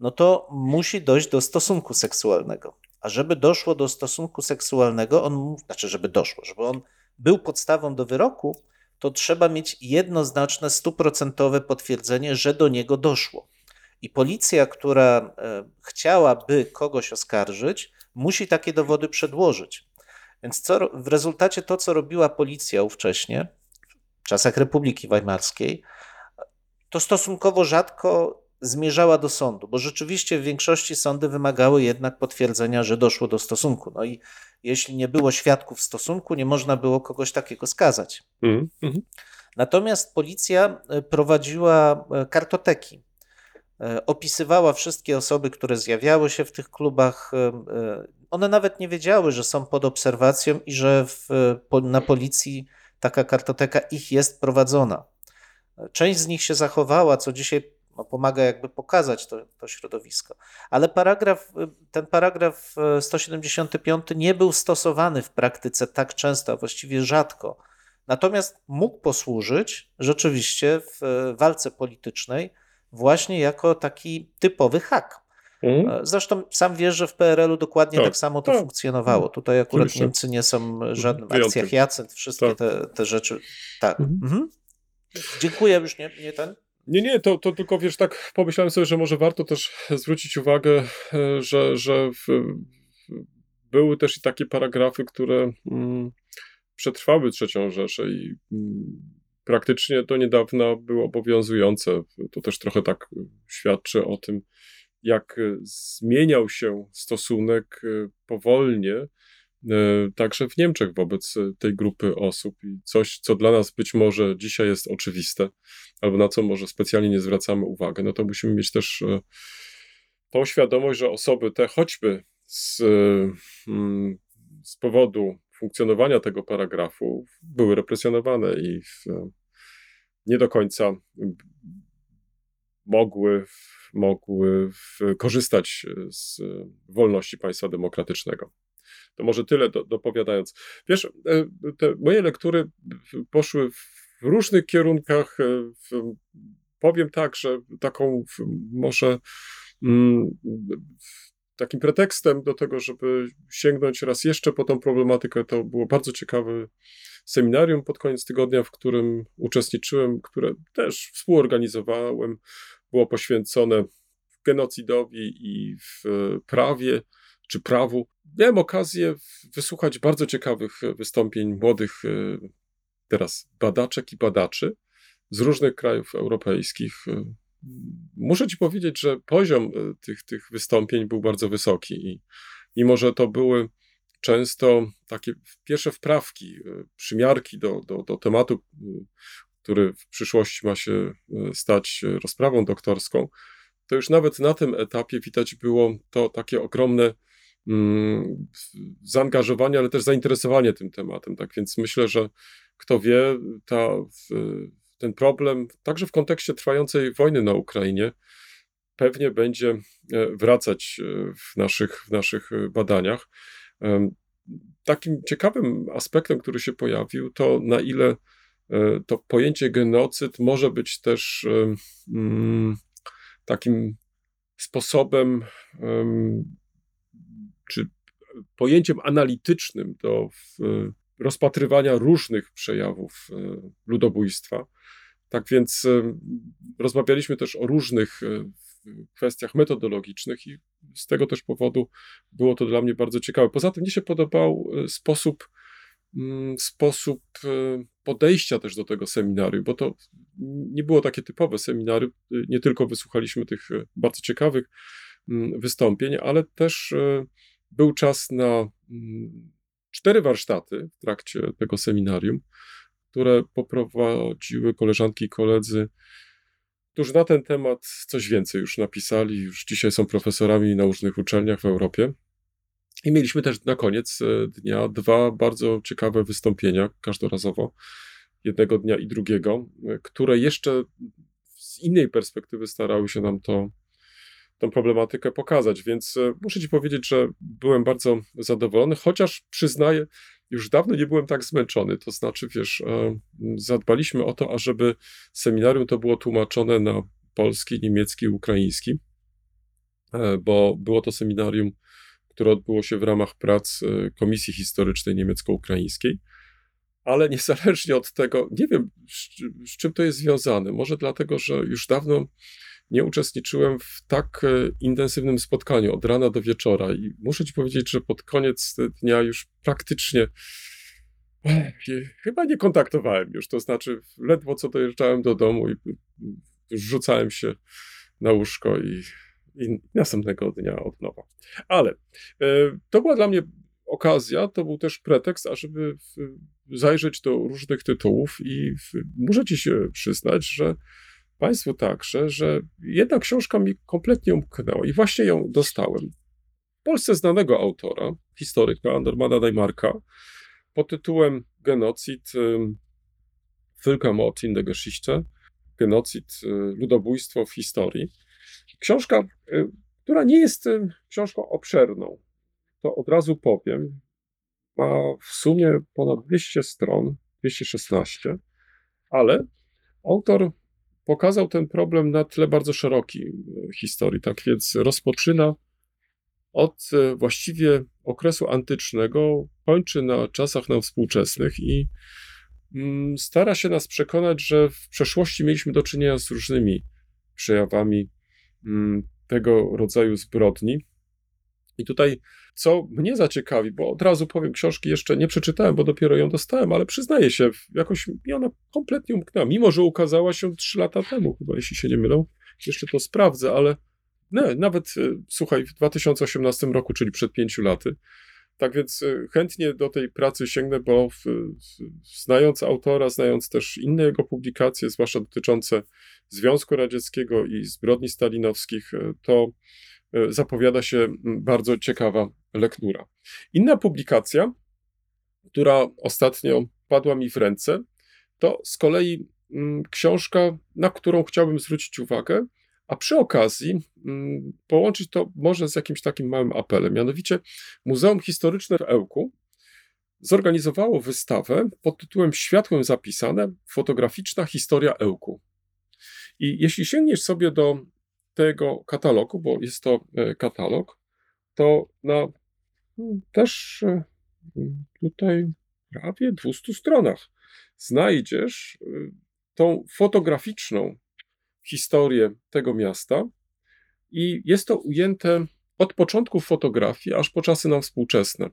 [SPEAKER 2] no to musi dojść do stosunku seksualnego. A żeby doszło do stosunku seksualnego, on, znaczy, żeby doszło, żeby on był podstawą do wyroku, to trzeba mieć jednoznaczne, stuprocentowe potwierdzenie, że do niego doszło. I policja, która e, chciałaby kogoś oskarżyć, musi takie dowody przedłożyć. Więc co, w rezultacie to, co robiła policja ówcześnie, w czasach Republiki Weimarskiej, to stosunkowo rzadko zmierzała do sądu, bo rzeczywiście w większości sądy wymagały jednak potwierdzenia, że doszło do stosunku. No i jeśli nie było świadków stosunku, nie można było kogoś takiego skazać.
[SPEAKER 1] Mhm, mhm.
[SPEAKER 2] Natomiast policja e, prowadziła e, kartoteki. E, Opisywała wszystkie osoby, które zjawiały się w tych klubach. One nawet nie wiedziały, że są pod obserwacją i że w, na policji taka kartoteka ich jest prowadzona. Część z nich się zachowała, co dzisiaj no, pomaga jakby pokazać to, to środowisko. Ale paragraf, e, ten paragraf e, 175 nie był stosowany w praktyce tak często, a właściwie rzadko. Natomiast mógł posłużyć rzeczywiście w e, walce politycznej właśnie jako taki typowy hak.
[SPEAKER 1] Mhm.
[SPEAKER 2] E, Zresztą sam wiesz, że w PRL-u dokładnie
[SPEAKER 1] Tak,
[SPEAKER 2] tak, samo to
[SPEAKER 1] tak.
[SPEAKER 2] funkcjonowało. Tutaj akurat
[SPEAKER 1] Oczywiście.
[SPEAKER 2] Niemcy nie są żadnym
[SPEAKER 1] Wyjątkiem.
[SPEAKER 2] akcja Hyacynt, wszystkie
[SPEAKER 1] Tak.
[SPEAKER 2] te, te rzeczy. Tak.
[SPEAKER 1] Mhm.
[SPEAKER 2] Mhm. Dziękuję, już nie, nie ten.
[SPEAKER 1] Nie, nie, to, to tylko wiesz, tak pomyślałem sobie, że może warto też zwrócić uwagę, e, że, że w, były też i takie paragrafy, które mm, przetrwały trzecią Rzeszę i mm, praktycznie do niedawna były obowiązujące. To też trochę tak świadczy o tym, jak e, zmieniał się stosunek e, powolnie, e, także w Niemczech wobec e, tej grupy osób i coś, co dla nas być może dzisiaj jest oczywiste, albo na co może specjalnie nie zwracamy uwagi, no to musimy mieć też e, tą świadomość, że osoby te choćby z, e, mm, z powodu funkcjonowania tego paragrafu były represjonowane i w, nie do końca mogły, mogły korzystać z wolności państwa demokratycznego. To może tyle do, dopowiadając. Wiesz, e, te moje lektury poszły w różnych kierunkach. e, Powiem tak, że taką może mm, takim pretekstem do tego, żeby sięgnąć raz jeszcze po tą problematykę, to było bardzo ciekawe seminarium pod koniec tygodnia, w którym uczestniczyłem, które też współorganizowałem. Było poświęcone genocidowi i w prawie czy prawu. Miałem okazję wysłuchać bardzo ciekawych wystąpień młodych e, teraz badaczek i badaczy z różnych krajów europejskich. E, Muszę ci powiedzieć, że poziom e, tych, tych wystąpień był bardzo wysoki i mimo, że to były często takie pierwsze wprawki, e, przymiarki do, do, do tematu, e, który w przyszłości ma się e, stać e, rozprawą doktorską, to już nawet na tym etapie widać było to takie ogromne zaangażowanie, ale też zainteresowanie tym tematem. Tak więc myślę, że kto wie, ta, ten problem, także w kontekście trwającej wojny na Ukrainie, pewnie będzie wracać w naszych, w naszych badaniach. Takim ciekawym aspektem, który się pojawił, to na ile to pojęcie genocyd może być też mm, takim sposobem czy pojęciem analitycznym do rozpatrywania różnych przejawów e, ludobójstwa. Tak więc e, rozmawialiśmy też o różnych e, kwestiach metodologicznych i z tego też powodu było to dla mnie bardzo ciekawe. Poza tym mnie się podobał sposób, mm, sposób podejścia też do tego seminarium, bo to nie było takie typowe seminarium. Nie tylko wysłuchaliśmy tych bardzo ciekawych mm, wystąpień, ale też był czas na mm, cztery warsztaty w trakcie tego seminarium, które poprowadziły koleżanki i koledzy, którzy na ten temat coś więcej już napisali, już dzisiaj są profesorami na różnych uczelniach w Europie. I mieliśmy też na koniec e, dnia dwa bardzo ciekawe wystąpienia, każdorazowo, jednego dnia i drugiego, e, które jeszcze z innej perspektywy starały się nam to tą problematykę pokazać. Więc e, muszę Ci powiedzieć, że byłem bardzo zadowolony, chociaż przyznaję, już dawno nie byłem tak zmęczony. To znaczy, wiesz, e, zadbaliśmy o to, ażeby seminarium to było tłumaczone na polski, niemiecki ukraiński, e, bo było to seminarium, które odbyło się w ramach prac Komisji Historycznej Niemiecko-Ukraińskiej. Ale niezależnie od tego, nie wiem, z, z czym to jest związane. Może dlatego, że już dawno nie uczestniczyłem w tak e, intensywnym spotkaniu od rana do wieczora i muszę ci powiedzieć, że pod koniec dnia już praktycznie chyba nie kontaktowałem już, to znaczy ledwo co dojeżdżałem do domu i rzucałem się na łóżko i, i następnego dnia od nowa. Ale e, to była dla mnie okazja, to był też pretekst, ażeby zajrzeć do różnych tytułów i muszę ci się przyznać, że Państwu także, że jedna książka mi kompletnie umknęła i właśnie ją dostałem. W Polsce znanego autora, historyka Normana Najmarka, pod tytułem Genocid Völkermord in der Geschichte, genocid, y, ludobójstwo w historii. Książka, y, która nie jest książką obszerną, to od razu powiem, ma w sumie ponad 200 stron, 216, ale autor pokazał ten problem na tle bardzo szerokiej e, historii. Tak więc rozpoczyna od e, właściwie okresu antycznego, kończy na czasach nam współczesnych i mm, stara się nas przekonać, że w przeszłości mieliśmy do czynienia z różnymi przejawami mm, tego rodzaju zbrodni. I tutaj, co mnie zaciekawi, bo od razu powiem, książki jeszcze nie przeczytałem, bo dopiero ją dostałem, ale przyznaję się, jakoś mi ona kompletnie umknęła, mimo że ukazała się trzy lata temu, chyba, jeśli się nie mylę. Jeszcze to sprawdzę, ale nie, nawet, e, słuchaj, w 2018 roku, czyli przed pięciu laty. Tak więc e, chętnie do tej pracy sięgnę, bo w, znając autora, znając też inne jego publikacje, zwłaszcza dotyczące Związku Radzieckiego i zbrodni stalinowskich, to zapowiada się bardzo ciekawa lektura. Inna publikacja, która ostatnio padła mi w ręce, to z kolei książka, na którą chciałbym zwrócić uwagę, a przy okazji połączyć to może z jakimś takim małym apelem. Mianowicie Muzeum Historyczne w Ełku zorganizowało wystawę pod tytułem Światłem zapisane fotograficzna historia Ełku. I jeśli sięgniesz sobie do tego katalogu, bo jest to e, katalog, to na też e, tutaj prawie 200 stronach znajdziesz e, tą fotograficzną historię tego miasta i jest to ujęte od początku fotografii aż po czasy nam współczesne.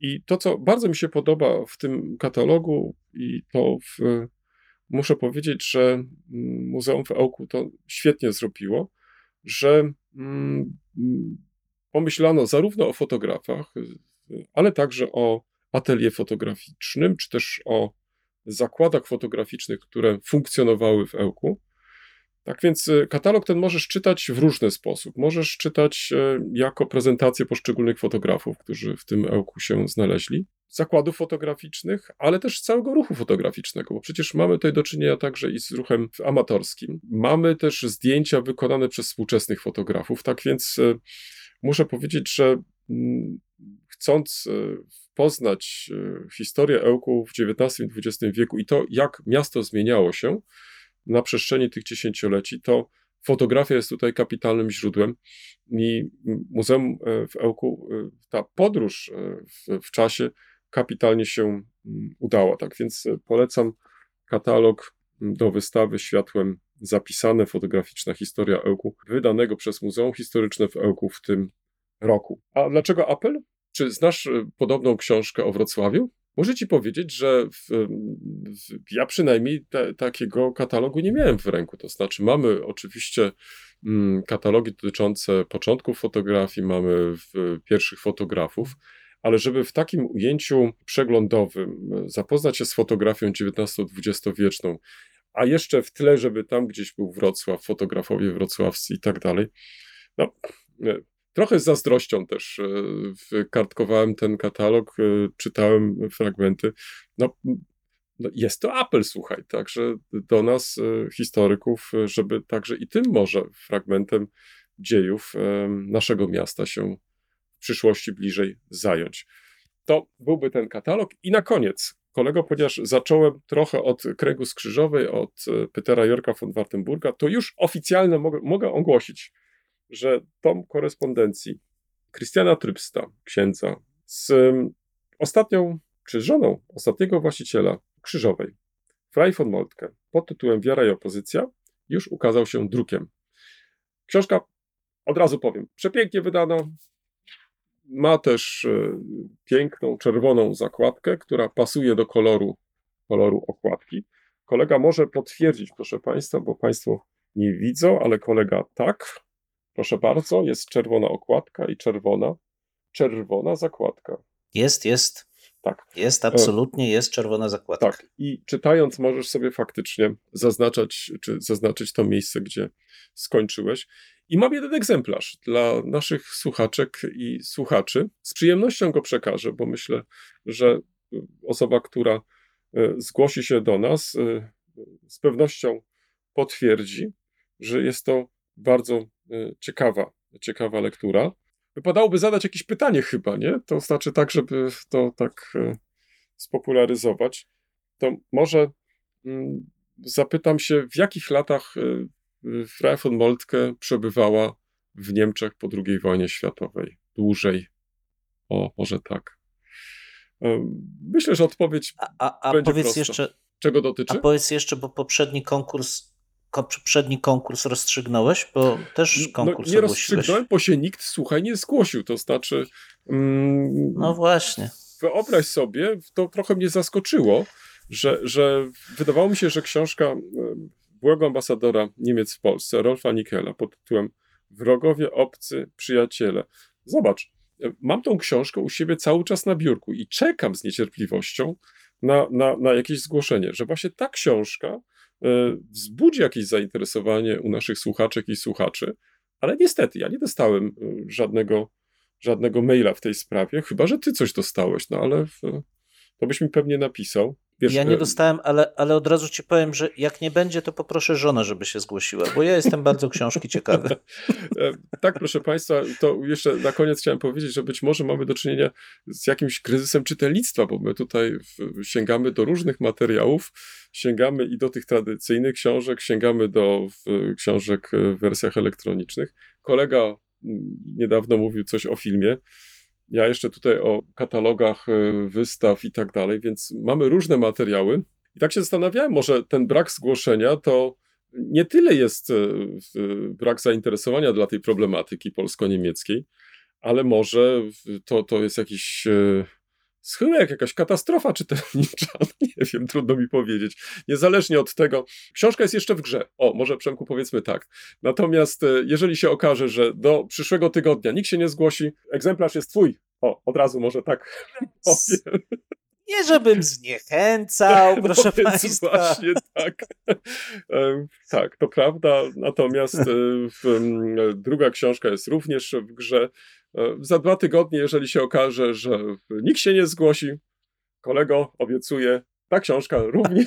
[SPEAKER 1] I to, co bardzo mi się podoba w tym katalogu, i to w, muszę powiedzieć, że Muzeum w Ełku to świetnie zrobiło, że mm, pomyślano zarówno o fotografach, ale także o atelier fotograficznym, czy też o zakładach fotograficznych, które funkcjonowały w Ełku. Tak więc y, katalog ten możesz czytać w różny sposób. Możesz czytać y, jako prezentację poszczególnych fotografów, którzy w tym ełku się znaleźli, zakładów fotograficznych, ale też całego ruchu fotograficznego, bo przecież mamy tutaj do czynienia także i z ruchem amatorskim. Mamy też zdjęcia wykonane przez współczesnych fotografów, tak więc y, muszę powiedzieć, że mm, chcąc poznać historię Ełku w XIX i XX wieku i to, jak miasto zmieniało się, na przestrzeni tych dziesięcioleci, to fotografia jest tutaj kapitalnym źródłem i Muzeum e, w Ełku, e, ta podróż e, w, w czasie kapitalnie się mm, udała. Tak więc polecam katalog do wystawy światłem zapisane fotograficzna historia Ełku, wydanego przez Muzeum Historyczne w Ełku w tym roku. A dlaczego apel? Czy znasz podobną książkę o Wrocławiu? Muszę ci powiedzieć, że w, w, ja przynajmniej te, takiego katalogu nie miałem w ręku. To znaczy, mamy oczywiście mm, katalogi dotyczące początków fotografii, mamy pierwszych fotografów, ale żeby w takim ujęciu przeglądowym zapoznać się z fotografią XIX-XX wieczną, a jeszcze w tle, żeby tam gdzieś był Wrocław, fotografowie wrocławscy i tak dalej, no, Trochę z zazdrością też e, kartkowałem ten katalog, e, czytałem fragmenty. No, no jest to apel, słuchaj, także do nas, e, historyków, żeby także i tym może fragmentem dziejów naszego miasta się w przyszłości bliżej zająć. To byłby ten katalog. I na koniec, kolego, ponieważ zacząłem trochę od kręgu skrzyżowej, od Petera Jorka von Wartenburga, to już oficjalnie mogę, mogę ogłosić, że tom korespondencji Krystiana Trypsta, księdza, z ostatnią, czy żoną ostatniego właściciela Krzyżowej, Frei von Moltke, pod tytułem Wiara i opozycja, już ukazał się drukiem. Książka, od razu powiem, przepięknie wydana, ma też e, piękną czerwoną zakładkę, która pasuje do koloru, koloru okładki. Kolega może potwierdzić, proszę Państwa, bo Państwo nie widzą, ale kolega tak. Proszę bardzo, jest czerwona okładka i czerwona, czerwona zakładka.
[SPEAKER 3] Jest, jest.
[SPEAKER 1] Tak.
[SPEAKER 3] Jest, absolutnie jest czerwona zakładka.
[SPEAKER 1] Tak. I czytając możesz sobie faktycznie zaznaczać, czy zaznaczyć to miejsce, gdzie skończyłeś. I mam jeden egzemplarz dla naszych słuchaczek i słuchaczy. Z przyjemnością go przekażę, bo myślę, że osoba, która e, zgłosi się do nas, e, z pewnością potwierdzi, że jest to bardzo Y, ciekawa, ciekawa lektura. Wypadałoby zadać jakieś pytanie chyba, nie? To znaczy tak, żeby to tak y, spopularyzować. To może mm, zapytam się, w jakich latach Freya von Moltke przebywała w Niemczech po II wojnie światowej? Dłużej. O, może tak. Myślę, że odpowiedź a, a, a będzie powiedz prosta. jeszcze, czego dotyczy?
[SPEAKER 3] A powiedz jeszcze, bo poprzedni konkurs poprzedni konkurs rozstrzygnąłeś, bo też no, konkurs
[SPEAKER 1] no, Nie rozstrzygnąłem, bo się nikt, słuchaj, nie zgłosił, to znaczy...
[SPEAKER 3] Mm, no właśnie.
[SPEAKER 1] Wyobraź sobie, to trochę mnie zaskoczyło, że, że wydawało mi się, że książka e, byłego ambasadora Niemiec w Polsce, Rolfa Nikela, pod tytułem Wrogowie, obcy, przyjaciele. Zobacz, e, mam tą książkę u siebie cały czas na biurku i czekam z niecierpliwością na, na, na jakieś zgłoszenie, że właśnie ta książka wzbudzi jakieś zainteresowanie u naszych słuchaczek i słuchaczy, ale niestety ja nie dostałem e, żadnego, żadnego maila w tej sprawie, chyba że ty coś dostałeś, no ale w, to byś mi pewnie napisał.
[SPEAKER 3] Wiesz, ja nie e, dostałem, ale, ale od razu ci powiem, że jak nie będzie, to poproszę żonę, żeby się zgłosiła, bo ja jestem bardzo książki ciekawy.
[SPEAKER 1] tak, proszę Państwa, to jeszcze na koniec chciałem powiedzieć, że być może mamy do czynienia z jakimś kryzysem czytelnictwa, bo my tutaj sięgamy do różnych materiałów, sięgamy i do tych tradycyjnych książek, sięgamy do książek w wersjach elektronicznych. Kolega mm, niedawno mówił coś o filmie. Ja jeszcze tutaj o katalogach e, wystaw i tak dalej, więc mamy różne materiały. I tak się zastanawiałem, może ten brak zgłoszenia to nie tyle jest e, brak zainteresowania dla tej problematyki polsko-niemieckiej, ale może to, to jest jakiś e, schyłek, jakaś katastrofa czytelnicza, nie wiem, trudno mi powiedzieć. Niezależnie od tego, książka jest jeszcze w grze. O, może Przemku powiedzmy tak. Natomiast e, jeżeli się okaże, że do przyszłego tygodnia nikt się nie zgłosi, egzemplarz jest twój. O, od razu może tak powiem.
[SPEAKER 3] Nie żebym zniechęcał,
[SPEAKER 1] No
[SPEAKER 3] proszę
[SPEAKER 1] więc
[SPEAKER 3] Państwa.
[SPEAKER 1] Właśnie tak. Tak, to prawda. Natomiast e, druga książka jest również w grze. E, Za dwa tygodnie, jeżeli się okaże, że nikt się nie zgłosi, kolego, obiecuję, ta książka również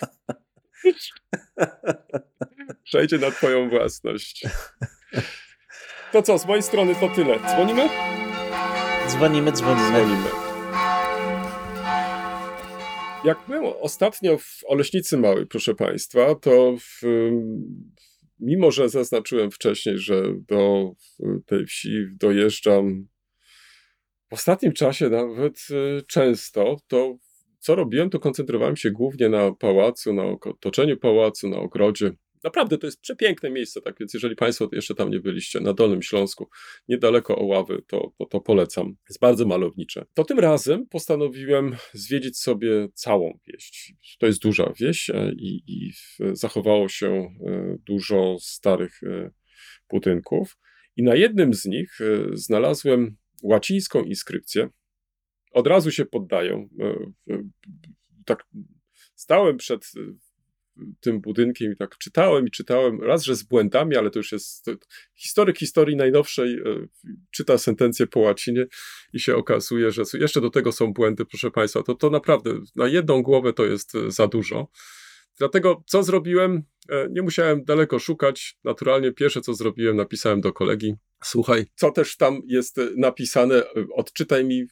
[SPEAKER 1] przejdzie na Twoją własność. To co, z mojej strony to tyle. Dzwonimy?
[SPEAKER 3] Dzwonimy, dzwonimy.
[SPEAKER 1] Dzwonimy. Jak byłem ostatnio w Oleśnicy Małej, proszę Państwa, to w, mimo, że zaznaczyłem wcześniej, że do tej wsi dojeżdżam w ostatnim czasie nawet y, często, to co robiłem, to koncentrowałem się głównie na pałacu, na otoczeniu pałacu, na ogrodzie. Naprawdę to jest przepiękne miejsce, tak więc jeżeli Państwo jeszcze tam nie byliście, na Dolnym Śląsku, niedaleko Oławy, to, to, to polecam. Jest bardzo malownicze. To tym razem postanowiłem zwiedzić sobie całą wieś. To jest duża wieś e, i, i zachowało się e, dużo starych e, budynków. I na jednym z nich znalazłem łacińską inskrypcję. Od razu się poddaję. E, e, Tak stałem przed e, tym budynkiem i tak czytałem i czytałem, raz, że z błędami, ale to już jest to, historyk historii najnowszej czyta sentencję po łacinie i się okazuje, że jeszcze do tego są błędy, proszę Państwa, to, to naprawdę na jedną głowę to jest za dużo. Dlatego co zrobiłem? E, Nie musiałem daleko szukać. Naturalnie pierwsze co zrobiłem, napisałem do kolegi. Słuchaj, co też tam jest e, napisane, e, odczytaj mi,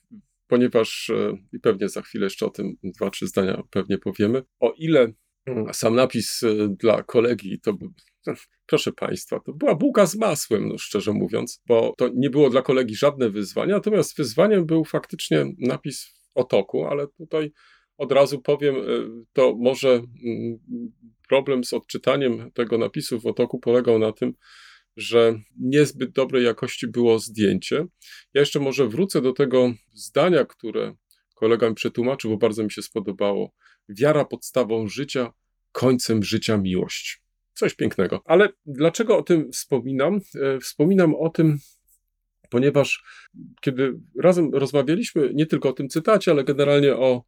[SPEAKER 1] ponieważ i pewnie za chwilę jeszcze o tym dwa, trzy zdania pewnie powiemy. O ile mm, sam napis dla kolegi to Proszę Państwa, to była bułka z masłem, no szczerze mówiąc, bo to nie było dla kolegi żadne wyzwanie, natomiast wyzwaniem był faktycznie napis w otoku, ale tutaj od razu powiem, y, to może mm, problem z odczytaniem tego napisu w otoku polegał na tym, że niezbyt dobrej jakości było zdjęcie. Ja jeszcze może wrócę do tego zdania, które kolega mi przetłumaczył, bo bardzo mi się spodobało. Wiara podstawą życia, końcem życia miłość. Coś pięknego. Ale dlaczego o tym wspominam? E, Wspominam o tym, ponieważ kiedy razem rozmawialiśmy nie tylko o tym cytacie, ale generalnie o,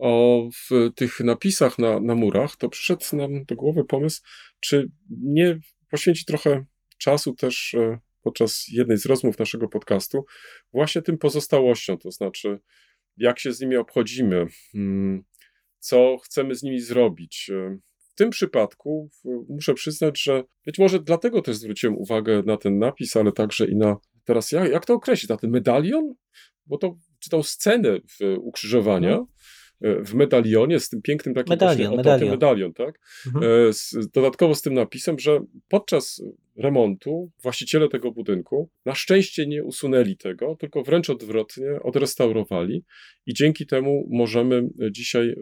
[SPEAKER 1] o tych napisach na, na murach, to przyszedł nam do głowy pomysł, czy nie poświęcić trochę czasu też e, podczas jednej z rozmów naszego podcastu właśnie tym pozostałościom, to znaczy jak się z nimi obchodzimy, mm, co chcemy z nimi zrobić. E, W tym przypadku muszę przyznać, że być może dlatego też zwróciłem uwagę na ten napis, ale także i na teraz jak, jak to określić, na ten medalion? Bo to czy tą scenę ukrzyżowania e, w medalionie z tym pięknym takim
[SPEAKER 3] Medalion, medalion.
[SPEAKER 1] medalion, tak?
[SPEAKER 3] Mhm.
[SPEAKER 1] E, z, dodatkowo z tym napisem, że podczas remontu właściciele tego budynku na szczęście nie usunęli tego, tylko wręcz odwrotnie odrestaurowali i dzięki temu możemy dzisiaj e,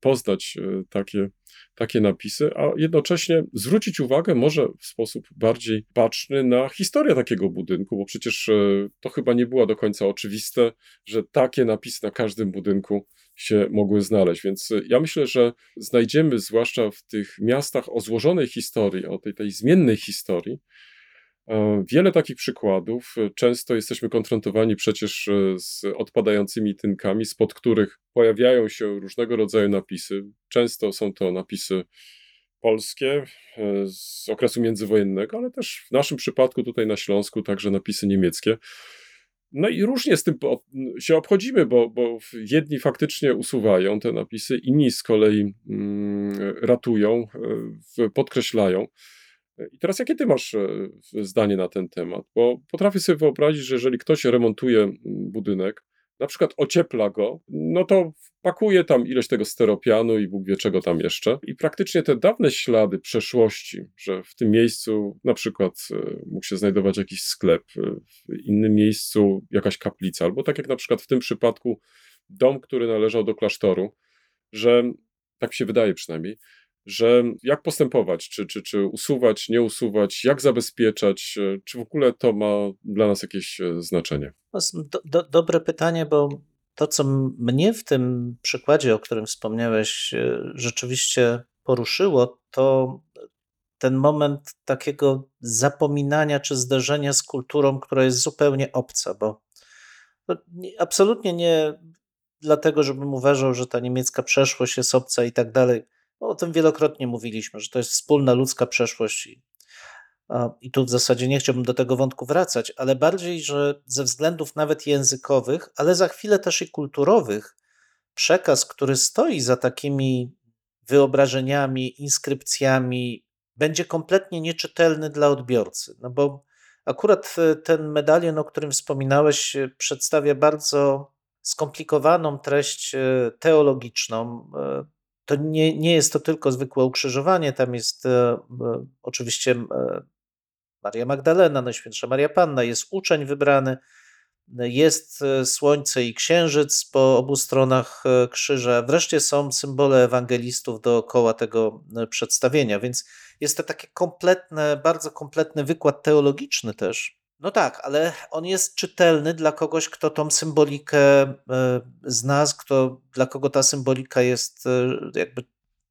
[SPEAKER 1] poznać e, takie, takie napisy, a jednocześnie zwrócić uwagę może w sposób bardziej baczny na historię takiego budynku, bo przecież e, to chyba nie było do końca oczywiste, że takie napisy na każdym budynku się mogły znaleźć. Więc e, ja myślę, że znajdziemy, zwłaszcza w tych miastach o złożonej historii, o tej, tej zmiennej historii, e, wiele takich przykładów. Często jesteśmy konfrontowani przecież e, z odpadającymi tynkami, spod których pojawiają się różnego rodzaju napisy. Często są to napisy polskie e, z okresu międzywojennego, ale też w naszym przypadku tutaj na Śląsku także napisy niemieckie. No i różnie z tym się obchodzimy, bo, bo jedni faktycznie usuwają te napisy, inni z kolei mm, ratują, e, podkreślają. I teraz jakie ty masz e, zdanie na ten temat? Bo potrafię sobie wyobrazić, że jeżeli ktoś remontuje mm, budynek, na przykład ociepla go, no to pakuje tam ileś tego steropianu i Bóg wie czego tam jeszcze. I praktycznie te dawne ślady przeszłości, że w tym miejscu na przykład e, mógł się znajdować jakiś sklep, e, w innym miejscu jakaś kaplica, albo tak jak na przykład w tym przypadku dom, który należał do klasztoru, że tak się wydaje przynajmniej, że jak postępować, czy, czy, czy usuwać, nie usuwać, jak zabezpieczać, e, czy w ogóle to ma dla nas jakieś e, znaczenie?
[SPEAKER 3] No, Do, do, dobre pytanie, bo to, co mnie w tym przykładzie, o którym wspomniałeś, e, rzeczywiście poruszyło, to ten moment takiego zapominania czy zderzenia z kulturą, która jest zupełnie obca, bo nie, absolutnie nie
[SPEAKER 2] dlatego, żebym uważał, że ta niemiecka przeszłość jest obca i tak dalej. No, o tym wielokrotnie mówiliśmy, że to jest wspólna ludzka przeszłość i, i tu w zasadzie nie chciałbym do tego wątku wracać, ale bardziej, że ze względów nawet językowych, ale za chwilę też i kulturowych, przekaz, który stoi za takimi wyobrażeniami, inskrypcjami, będzie kompletnie nieczytelny dla odbiorcy. No bo akurat e, ten medalion, o którym wspominałeś, e, przedstawia bardzo skomplikowaną treść e, teologiczną. To nie, nie jest to tylko zwykłe ukrzyżowanie, tam jest oczywiście Maria Magdalena, Najświętsza Maria Panna, jest uczeń wybrany, jest e, słońce i księżyc po obu stronach e, krzyża. Wreszcie są symbole ewangelistów dookoła tego e, przedstawienia, więc jest to taki kompletny, bardzo kompletny wykład teologiczny też. No tak, ale on jest czytelny dla kogoś, kto tą symbolikę zna, kto, dla kogo ta symbolika jest jakby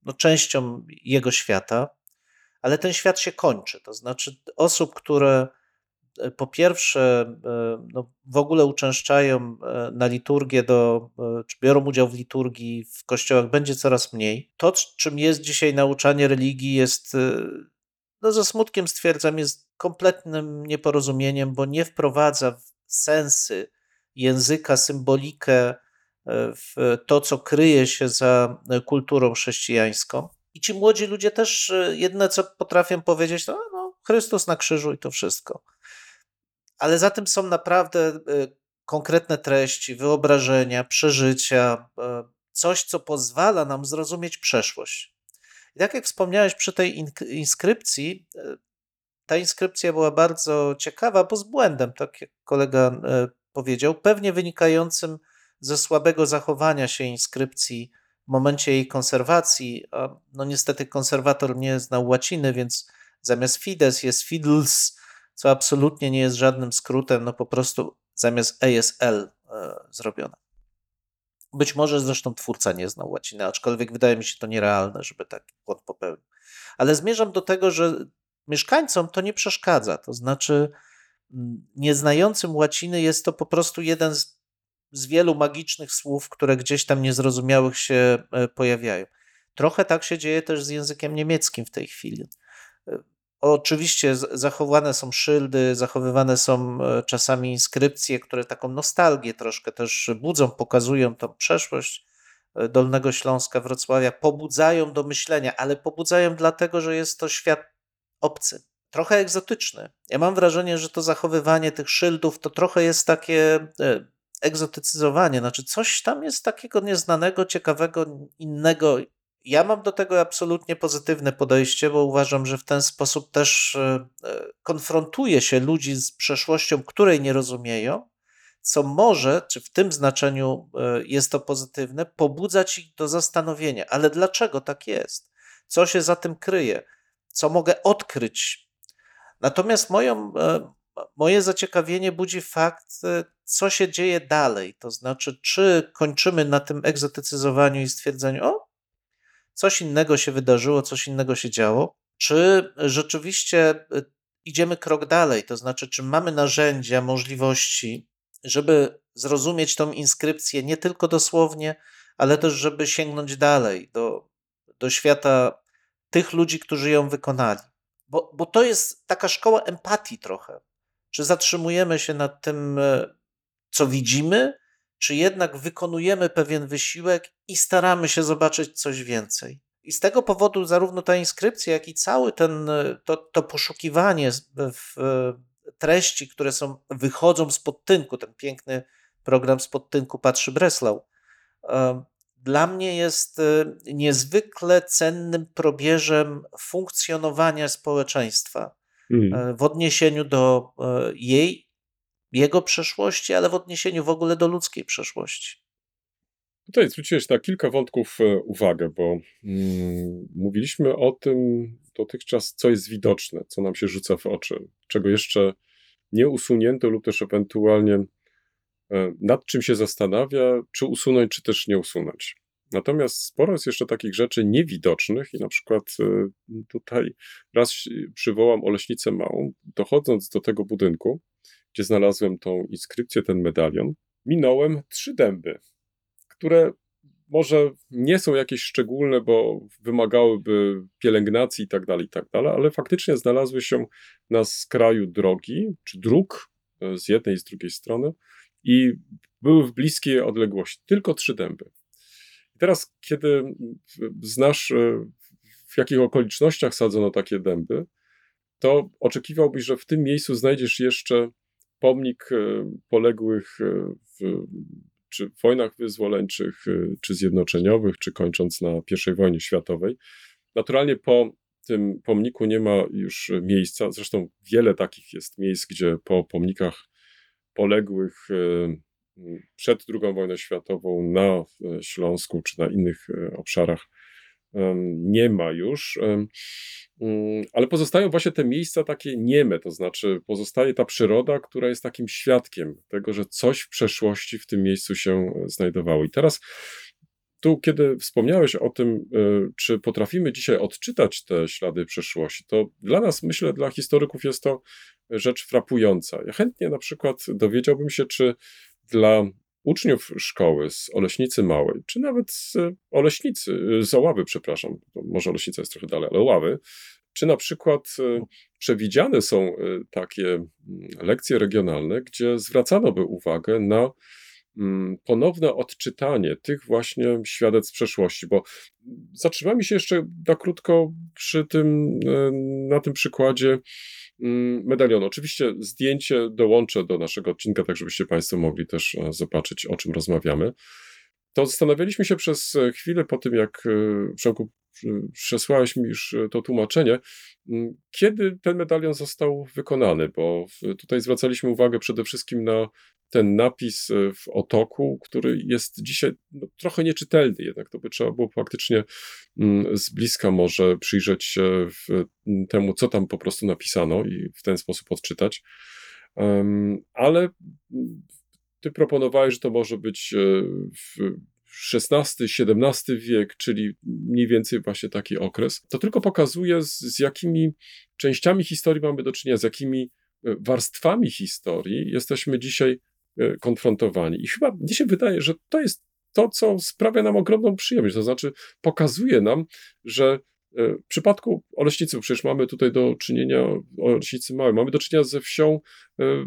[SPEAKER 2] no, częścią jego świata, ale ten świat się kończy. To znaczy osób, które E, po pierwsze, e, no, w ogóle uczęszczają e, na liturgię, do, czy biorą udział w liturgii w kościołach, będzie coraz mniej. To, czym jest dzisiaj nauczanie religii, jest, no, ze smutkiem stwierdzam, jest kompletnym nieporozumieniem, bo nie wprowadza w sensy języka, symbolikę, w to, co kryje się za kulturą chrześcijańską. I ci młodzi ludzie też jedne, co potrafią powiedzieć, no, no Chrystus na krzyżu i to wszystko ale za tym są naprawdę e, konkretne treści, wyobrażenia, przeżycia, e, coś, co pozwala nam zrozumieć przeszłość. I tak jak wspomniałeś przy tej inskrypcji, e, ta inskrypcja była bardzo ciekawa, bo z błędem, tak jak kolega powiedział, pewnie wynikającym ze słabego zachowania się inskrypcji w momencie jej konserwacji. No niestety konserwator nie znał łaciny, więc zamiast fides jest fidels, co absolutnie nie jest żadnym skrótem, no po prostu zamiast e, zrobione. Być może zresztą twórca nie znał łaciny, aczkolwiek wydaje mi się to nierealne, żeby taki błąd popełnił. Ale zmierzam do tego, że mieszkańcom to nie przeszkadza. To znaczy, mm, nieznającym łaciny jest to po prostu jeden z, z wielu magicznych słów, które gdzieś tam niezrozumiałych się e, pojawiają. Trochę tak się dzieje też z językiem niemieckim w tej chwili. E, Oczywiście zachowane są szyldy, zachowywane są e, czasami inskrypcje, które taką nostalgię troszkę też budzą, pokazują tą przeszłość Dolnego Śląska, Wrocławia, pobudzają do myślenia, ale pobudzają dlatego, że jest to świat obcy, trochę egzotyczny. Ja mam wrażenie, że to zachowywanie tych szyldów to trochę jest takie e, egzotycyzowanie, znaczy coś tam jest takiego nieznanego, ciekawego, innego, ja mam do tego absolutnie pozytywne podejście, bo uważam, że w ten sposób też e, e, konfrontuje się ludzi z przeszłością, której nie rozumieją, co może, czy w tym znaczeniu jest to pozytywne, pobudzać ich do zastanowienia. Ale dlaczego tak jest? Co się za tym kryje? Co mogę odkryć? Natomiast moją, moje zaciekawienie budzi fakt, co się dzieje dalej. To znaczy, czy kończymy na tym egzotycyzowaniu i stwierdzeniu, o, coś innego się wydarzyło, coś innego się działo, czy rzeczywiście y, idziemy krok dalej, to znaczy, czy mamy narzędzia, możliwości, żeby zrozumieć tą inskrypcję nie tylko dosłownie, ale też, żeby sięgnąć dalej do, do świata tych ludzi, którzy ją wykonali. Bo, bo to jest taka szkoła empatii trochę. Czy zatrzymujemy się nad tym, y, co widzimy, czy jednak wykonujemy pewien wysiłek i staramy się zobaczyć coś więcej. I z tego powodu zarówno ta inskrypcja, jak i cały ten, to, to poszukiwanie w treści, które są, wychodzą z podtynku, ten piękny program z podtynku Patrzy Breslau, dla mnie jest e, niezwykle cennym probierzem funkcjonowania społeczeństwa mm. w odniesieniu do e, jej jego przeszłości, ale w odniesieniu w ogóle do ludzkiej przeszłości.
[SPEAKER 1] Tutaj zwróciłeś na kilka wątków e, uwagę, bo mm, mówiliśmy o tym dotychczas, co jest widoczne, co nam się rzuca w oczy, czego jeszcze nie usunięto lub też ewentualnie e, nad czym się zastanawia, czy usunąć, czy też nie usunąć. Natomiast sporo jest jeszcze takich rzeczy niewidocznych i na przykład e, tutaj raz przywołam Oleśnicę Małą, dochodząc do tego budynku, gdzie znalazłem tą inskrypcję, ten medalion, minąłem trzy dęby, które może nie są jakieś szczególne, bo wymagałyby pielęgnacji i tak dalej, i tak dalej, ale faktycznie znalazły się na skraju drogi, czy dróg e, z jednej i z drugiej strony i były w bliskiej odległości. Tylko trzy dęby. Teraz, kiedy znasz, e, w jakich okolicznościach sadzono takie dęby, to oczekiwałbyś, że w tym miejscu znajdziesz jeszcze pomnik e, poległych w czy w wojnach wyzwoleńczych, czy zjednoczeniowych, czy kończąc na I wojnie światowej. Naturalnie po tym pomniku nie ma już miejsca, zresztą wiele takich jest miejsc, gdzie po pomnikach poległych y, przed II wojną światową na Śląsku czy na innych y, obszarach nie ma już, mm, ale pozostają właśnie te miejsca takie nieme, to znaczy pozostaje ta przyroda, która jest takim świadkiem tego, że coś w przeszłości w tym miejscu się znajdowało. I teraz tu, kiedy wspomniałeś o tym, e, czy potrafimy dzisiaj odczytać te ślady przeszłości, to dla nas, myślę, dla historyków jest to rzecz frapująca. Ja chętnie na przykład dowiedziałbym się, czy dla uczniów szkoły z Oleśnicy Małej, czy nawet z Oleśnicy, z Oławy, przepraszam, może Oleśnica jest trochę dalej, ale Oławy, czy na przykład e, przewidziane są e, takie mm, lekcje regionalne, gdzie zwracano by uwagę na mm, ponowne odczytanie tych właśnie świadectw przeszłości, bo zatrzymamy się jeszcze na krótko przy tym, na tym przykładzie medalionu. Oczywiście zdjęcie dołączę do naszego odcinka, tak żebyście Państwo mogli też e, zobaczyć, o czym rozmawiamy. To zastanawialiśmy się przez e, chwilę po tym, jak e, Przemku przesłałeś mi już to tłumaczenie, mm, kiedy ten medalion został wykonany, bo tutaj zwracaliśmy uwagę przede wszystkim na ten napis e, w otoku, który jest dzisiaj no, trochę nieczytelny, jednak to by trzeba było faktycznie mm, z bliska może przyjrzeć się temu, co tam po prostu napisano i w ten sposób odczytać. Ale ty proponowałeś, że to może być e, w XVI-XVII wiek, czyli mniej więcej właśnie taki okres. To tylko pokazuje, z, z jakimi częściami historii mamy do czynienia, z jakimi e, warstwami historii jesteśmy dzisiaj konfrontowani. I chyba mnie się wydaje, że to jest to, co sprawia nam ogromną przyjemność. To znaczy, pokazuje nam, że e, w przypadku Oleśnicy, przecież mamy tutaj do czynienia, Oleśnicy Małej, mamy do czynienia ze wsią e,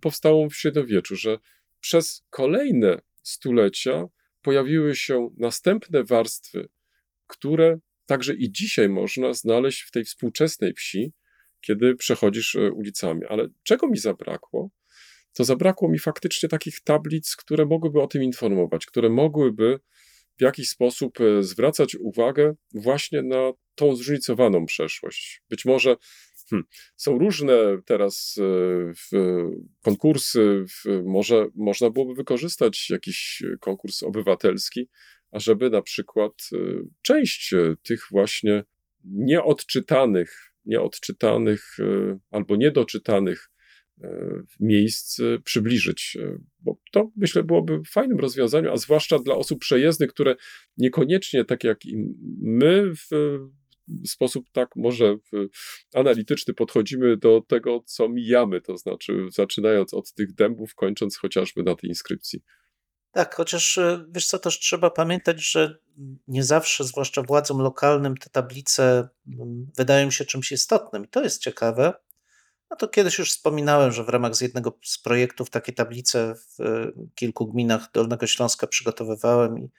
[SPEAKER 1] powstałą w średniowieczu, że przez kolejne stulecia pojawiły się następne warstwy, które także i dzisiaj można znaleźć w tej współczesnej wsi, kiedy przechodzisz ulicami. Ale czego mi zabrakło? To zabrakło mi faktycznie takich tablic, które mogłyby o tym informować, które mogłyby w jakiś sposób e, zwracać uwagę właśnie na tą zróżnicowaną przeszłość. Być może hmm, są różne teraz e, w, konkursy, w, może można byłoby wykorzystać jakiś konkurs obywatelski, ażeby na przykład e, część tych właśnie nieodczytanych, nieodczytanych albo niedoczytanych miejsc przybliżyć, e, bo to myślę byłoby fajnym rozwiązaniem, a zwłaszcza dla osób przejezdnych, które niekoniecznie tak jak i my w sposób tak może analityczny podchodzimy do tego, co mijamy, to znaczy zaczynając od tych dębów, kończąc chociażby na tej inskrypcji.
[SPEAKER 2] Tak, chociaż e, wiesz co, też trzeba pamiętać, że nie zawsze, zwłaszcza władzom lokalnym, te tablice wydają się czymś istotnym. I to jest ciekawe, no to kiedyś już wspominałem, że w ramach z jednego z projektów takie tablice w e, kilku gminach Dolnego Śląska przygotowywałem. I,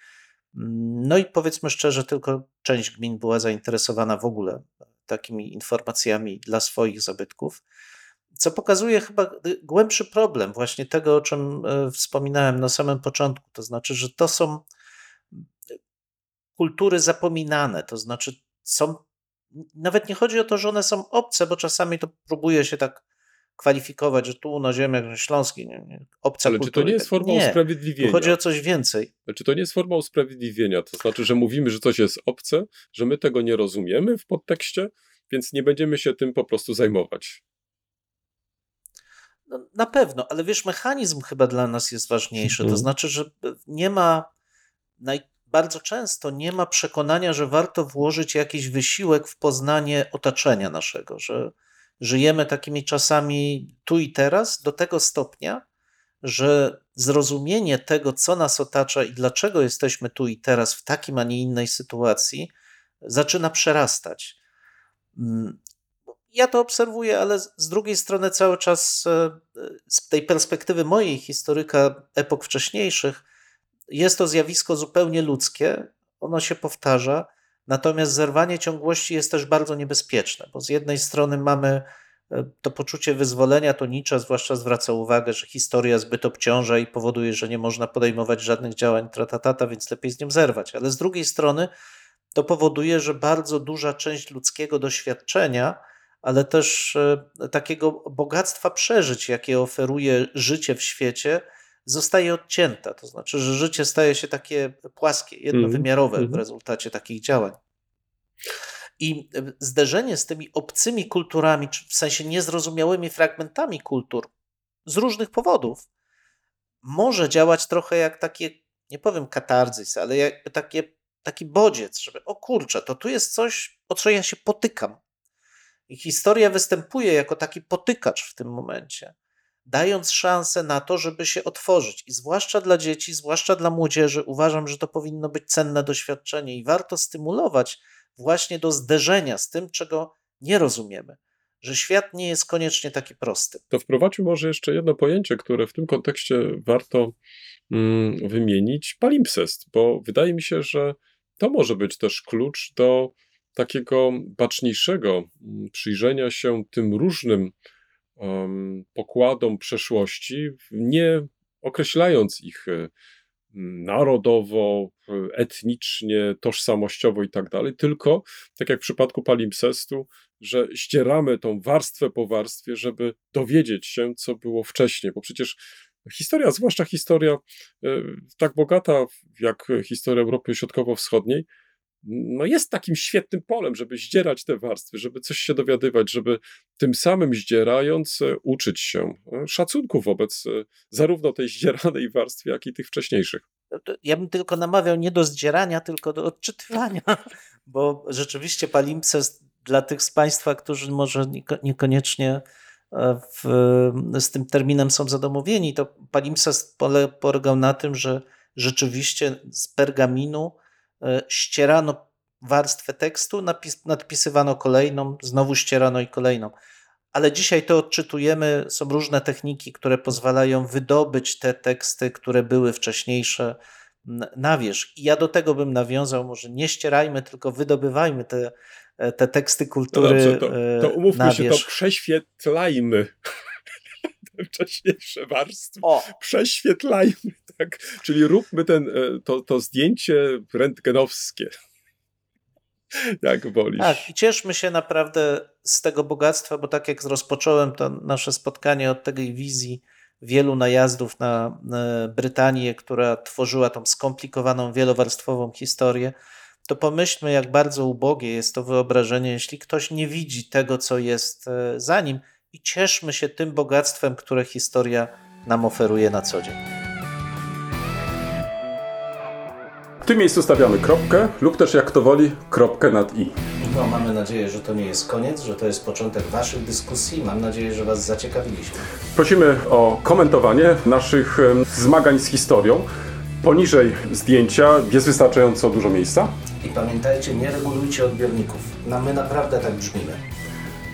[SPEAKER 2] mm, no i powiedzmy szczerze, tylko część gmin była zainteresowana w ogóle takimi informacjami dla swoich zabytków, co pokazuje chyba głębszy problem właśnie tego, o czym e, wspominałem na samym początku. To znaczy, że to są kultury zapominane, to znaczy są nawet nie chodzi o to, że one są obce, bo czasami to próbuje się tak kwalifikować, że tu na ziemiach śląskiej nie, nie, obca
[SPEAKER 1] Ale
[SPEAKER 2] kultury.
[SPEAKER 1] czy to nie jest forma nie, usprawiedliwienia?
[SPEAKER 2] Chodzi o coś więcej.
[SPEAKER 1] Czy to nie jest forma usprawiedliwienia? To znaczy, że mówimy, że coś jest obce, że my tego nie rozumiemy w podtekście, więc nie będziemy się tym po prostu zajmować.
[SPEAKER 2] No, na pewno, ale wiesz, mechanizm chyba dla nas jest ważniejszy. To mhm. znaczy, że nie ma naj, bardzo często nie ma przekonania, że warto włożyć jakiś wysiłek w poznanie otoczenia naszego, że żyjemy takimi czasami tu i teraz do tego stopnia, że zrozumienie tego, co nas otacza i dlaczego jesteśmy tu i teraz w takim, a nie innej sytuacji, zaczyna przerastać. Mm, ja to obserwuję, ale z drugiej strony cały czas e, z tej perspektywy mojej historyka epok wcześniejszych jest to zjawisko zupełnie ludzkie, ono się powtarza, natomiast zerwanie ciągłości jest też bardzo niebezpieczne, bo z jednej strony mamy e, to poczucie wyzwolenia, to Nietzsche zwłaszcza zwraca uwagę, że historia zbyt obciąża i powoduje, że nie można podejmować żadnych działań tratatata, więc lepiej z nim zerwać. Ale z drugiej strony to powoduje, że bardzo duża część ludzkiego doświadczenia, ale też e, takiego bogactwa przeżyć, jakie oferuje życie w świecie, zostaje odcięta. To znaczy, że życie staje się takie płaskie, jednowymiarowe
[SPEAKER 1] Mm -hmm.
[SPEAKER 2] w rezultacie takich działań. I zderzenie z tymi obcymi kulturami, czy w sensie niezrozumiałymi fragmentami kultur z różnych powodów, może działać trochę jak takie, nie powiem katarzys, ale jakby takie, taki bodziec, żeby o kurczę, to tu jest coś, o co ja się potykam. I historia występuje jako taki potykacz w tym momencie, dając szansę na to, żeby się otworzyć. I zwłaszcza dla dzieci, zwłaszcza dla młodzieży, uważam, że to powinno być cenne doświadczenie i warto stymulować właśnie do zderzenia z tym, czego nie rozumiemy. Że świat nie jest koniecznie taki prosty.
[SPEAKER 1] To wprowadził może jeszcze jedno pojęcie, które w tym kontekście warto mm, wymienić palimpsest, bo wydaje mi się, że to może być też klucz do takiego baczniejszego przyjrzenia się tym różnym pokładom przeszłości, nie określając ich narodowo, etnicznie, tożsamościowo i tak dalej, tylko, tak jak w przypadku palimpsestu, że ścieramy tą warstwę po warstwie, żeby dowiedzieć się, co było wcześniej, bo przecież historia, zwłaszcza historia tak bogata jak historia Europy Środkowo-Wschodniej, no jest takim świetnym polem, żeby zdzierać te warstwy, żeby coś się dowiadywać, żeby tym samym zdzierając uczyć się szacunku wobec zarówno tej zdzieranej warstwy, jak i tych wcześniejszych.
[SPEAKER 2] Ja bym tylko namawiał nie do zdzierania, tylko do odczytywania, bo rzeczywiście palimpsest dla tych z Państwa, którzy może niekoniecznie w, z tym terminem są zadomowieni, to palimpsest polegał na tym, że rzeczywiście z pergaminu ścierano warstwę tekstu, napis, nadpisywano kolejną, znowu ścierano i kolejną. Ale dzisiaj to odczytujemy, są różne techniki, które pozwalają wydobyć te teksty, które były wcześniejsze na wierzch. I ja do tego bym nawiązał, może nie ścierajmy, tylko wydobywajmy te, te teksty kultury
[SPEAKER 1] no dobrze, to, to umówmy
[SPEAKER 2] na
[SPEAKER 1] się, to prześwietlajmy te wcześniejsze warstwy.
[SPEAKER 2] O.
[SPEAKER 1] Prześwietlajmy, tak? Czyli róbmy ten, to, to zdjęcie rentgenowskie. Jak wolisz.
[SPEAKER 2] Tak, i cieszmy się naprawdę z tego bogactwa, bo tak jak rozpocząłem to nasze spotkanie od tej wizji wielu najazdów na Brytanię, która tworzyła tą skomplikowaną, wielowarstwową historię, to pomyślmy, jak bardzo ubogie jest to wyobrażenie, jeśli ktoś nie widzi tego, co jest za nim, i cieszmy się tym bogactwem, które historia nam oferuje na co dzień.
[SPEAKER 1] W tym miejscu stawiamy kropkę, lub też jak to woli, kropkę nad i.
[SPEAKER 2] No, mamy nadzieję, że to nie jest koniec, że to jest początek Waszych dyskusji. Mam nadzieję, że Was zaciekawiliśmy.
[SPEAKER 1] Prosimy o komentowanie naszych zmagań z historią. Poniżej zdjęcia jest wystarczająco dużo miejsca.
[SPEAKER 2] I pamiętajcie, nie regulujcie odbiorników. No, my naprawdę tak brzmimy.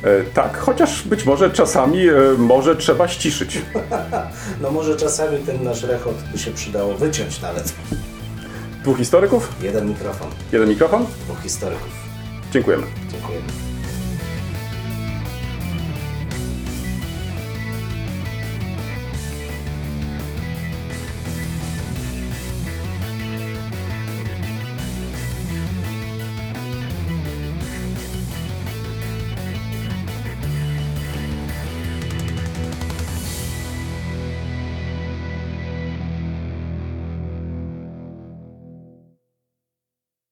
[SPEAKER 1] E, tak, chociaż być może czasami e, może trzeba ściszyć.
[SPEAKER 2] no może czasami ten nasz rechot by się przydało wyciąć nawet.
[SPEAKER 1] Dwóch historyków?
[SPEAKER 2] Jeden mikrofon.
[SPEAKER 1] Jeden mikrofon?
[SPEAKER 2] Dwóch historyków.
[SPEAKER 1] Dziękujemy.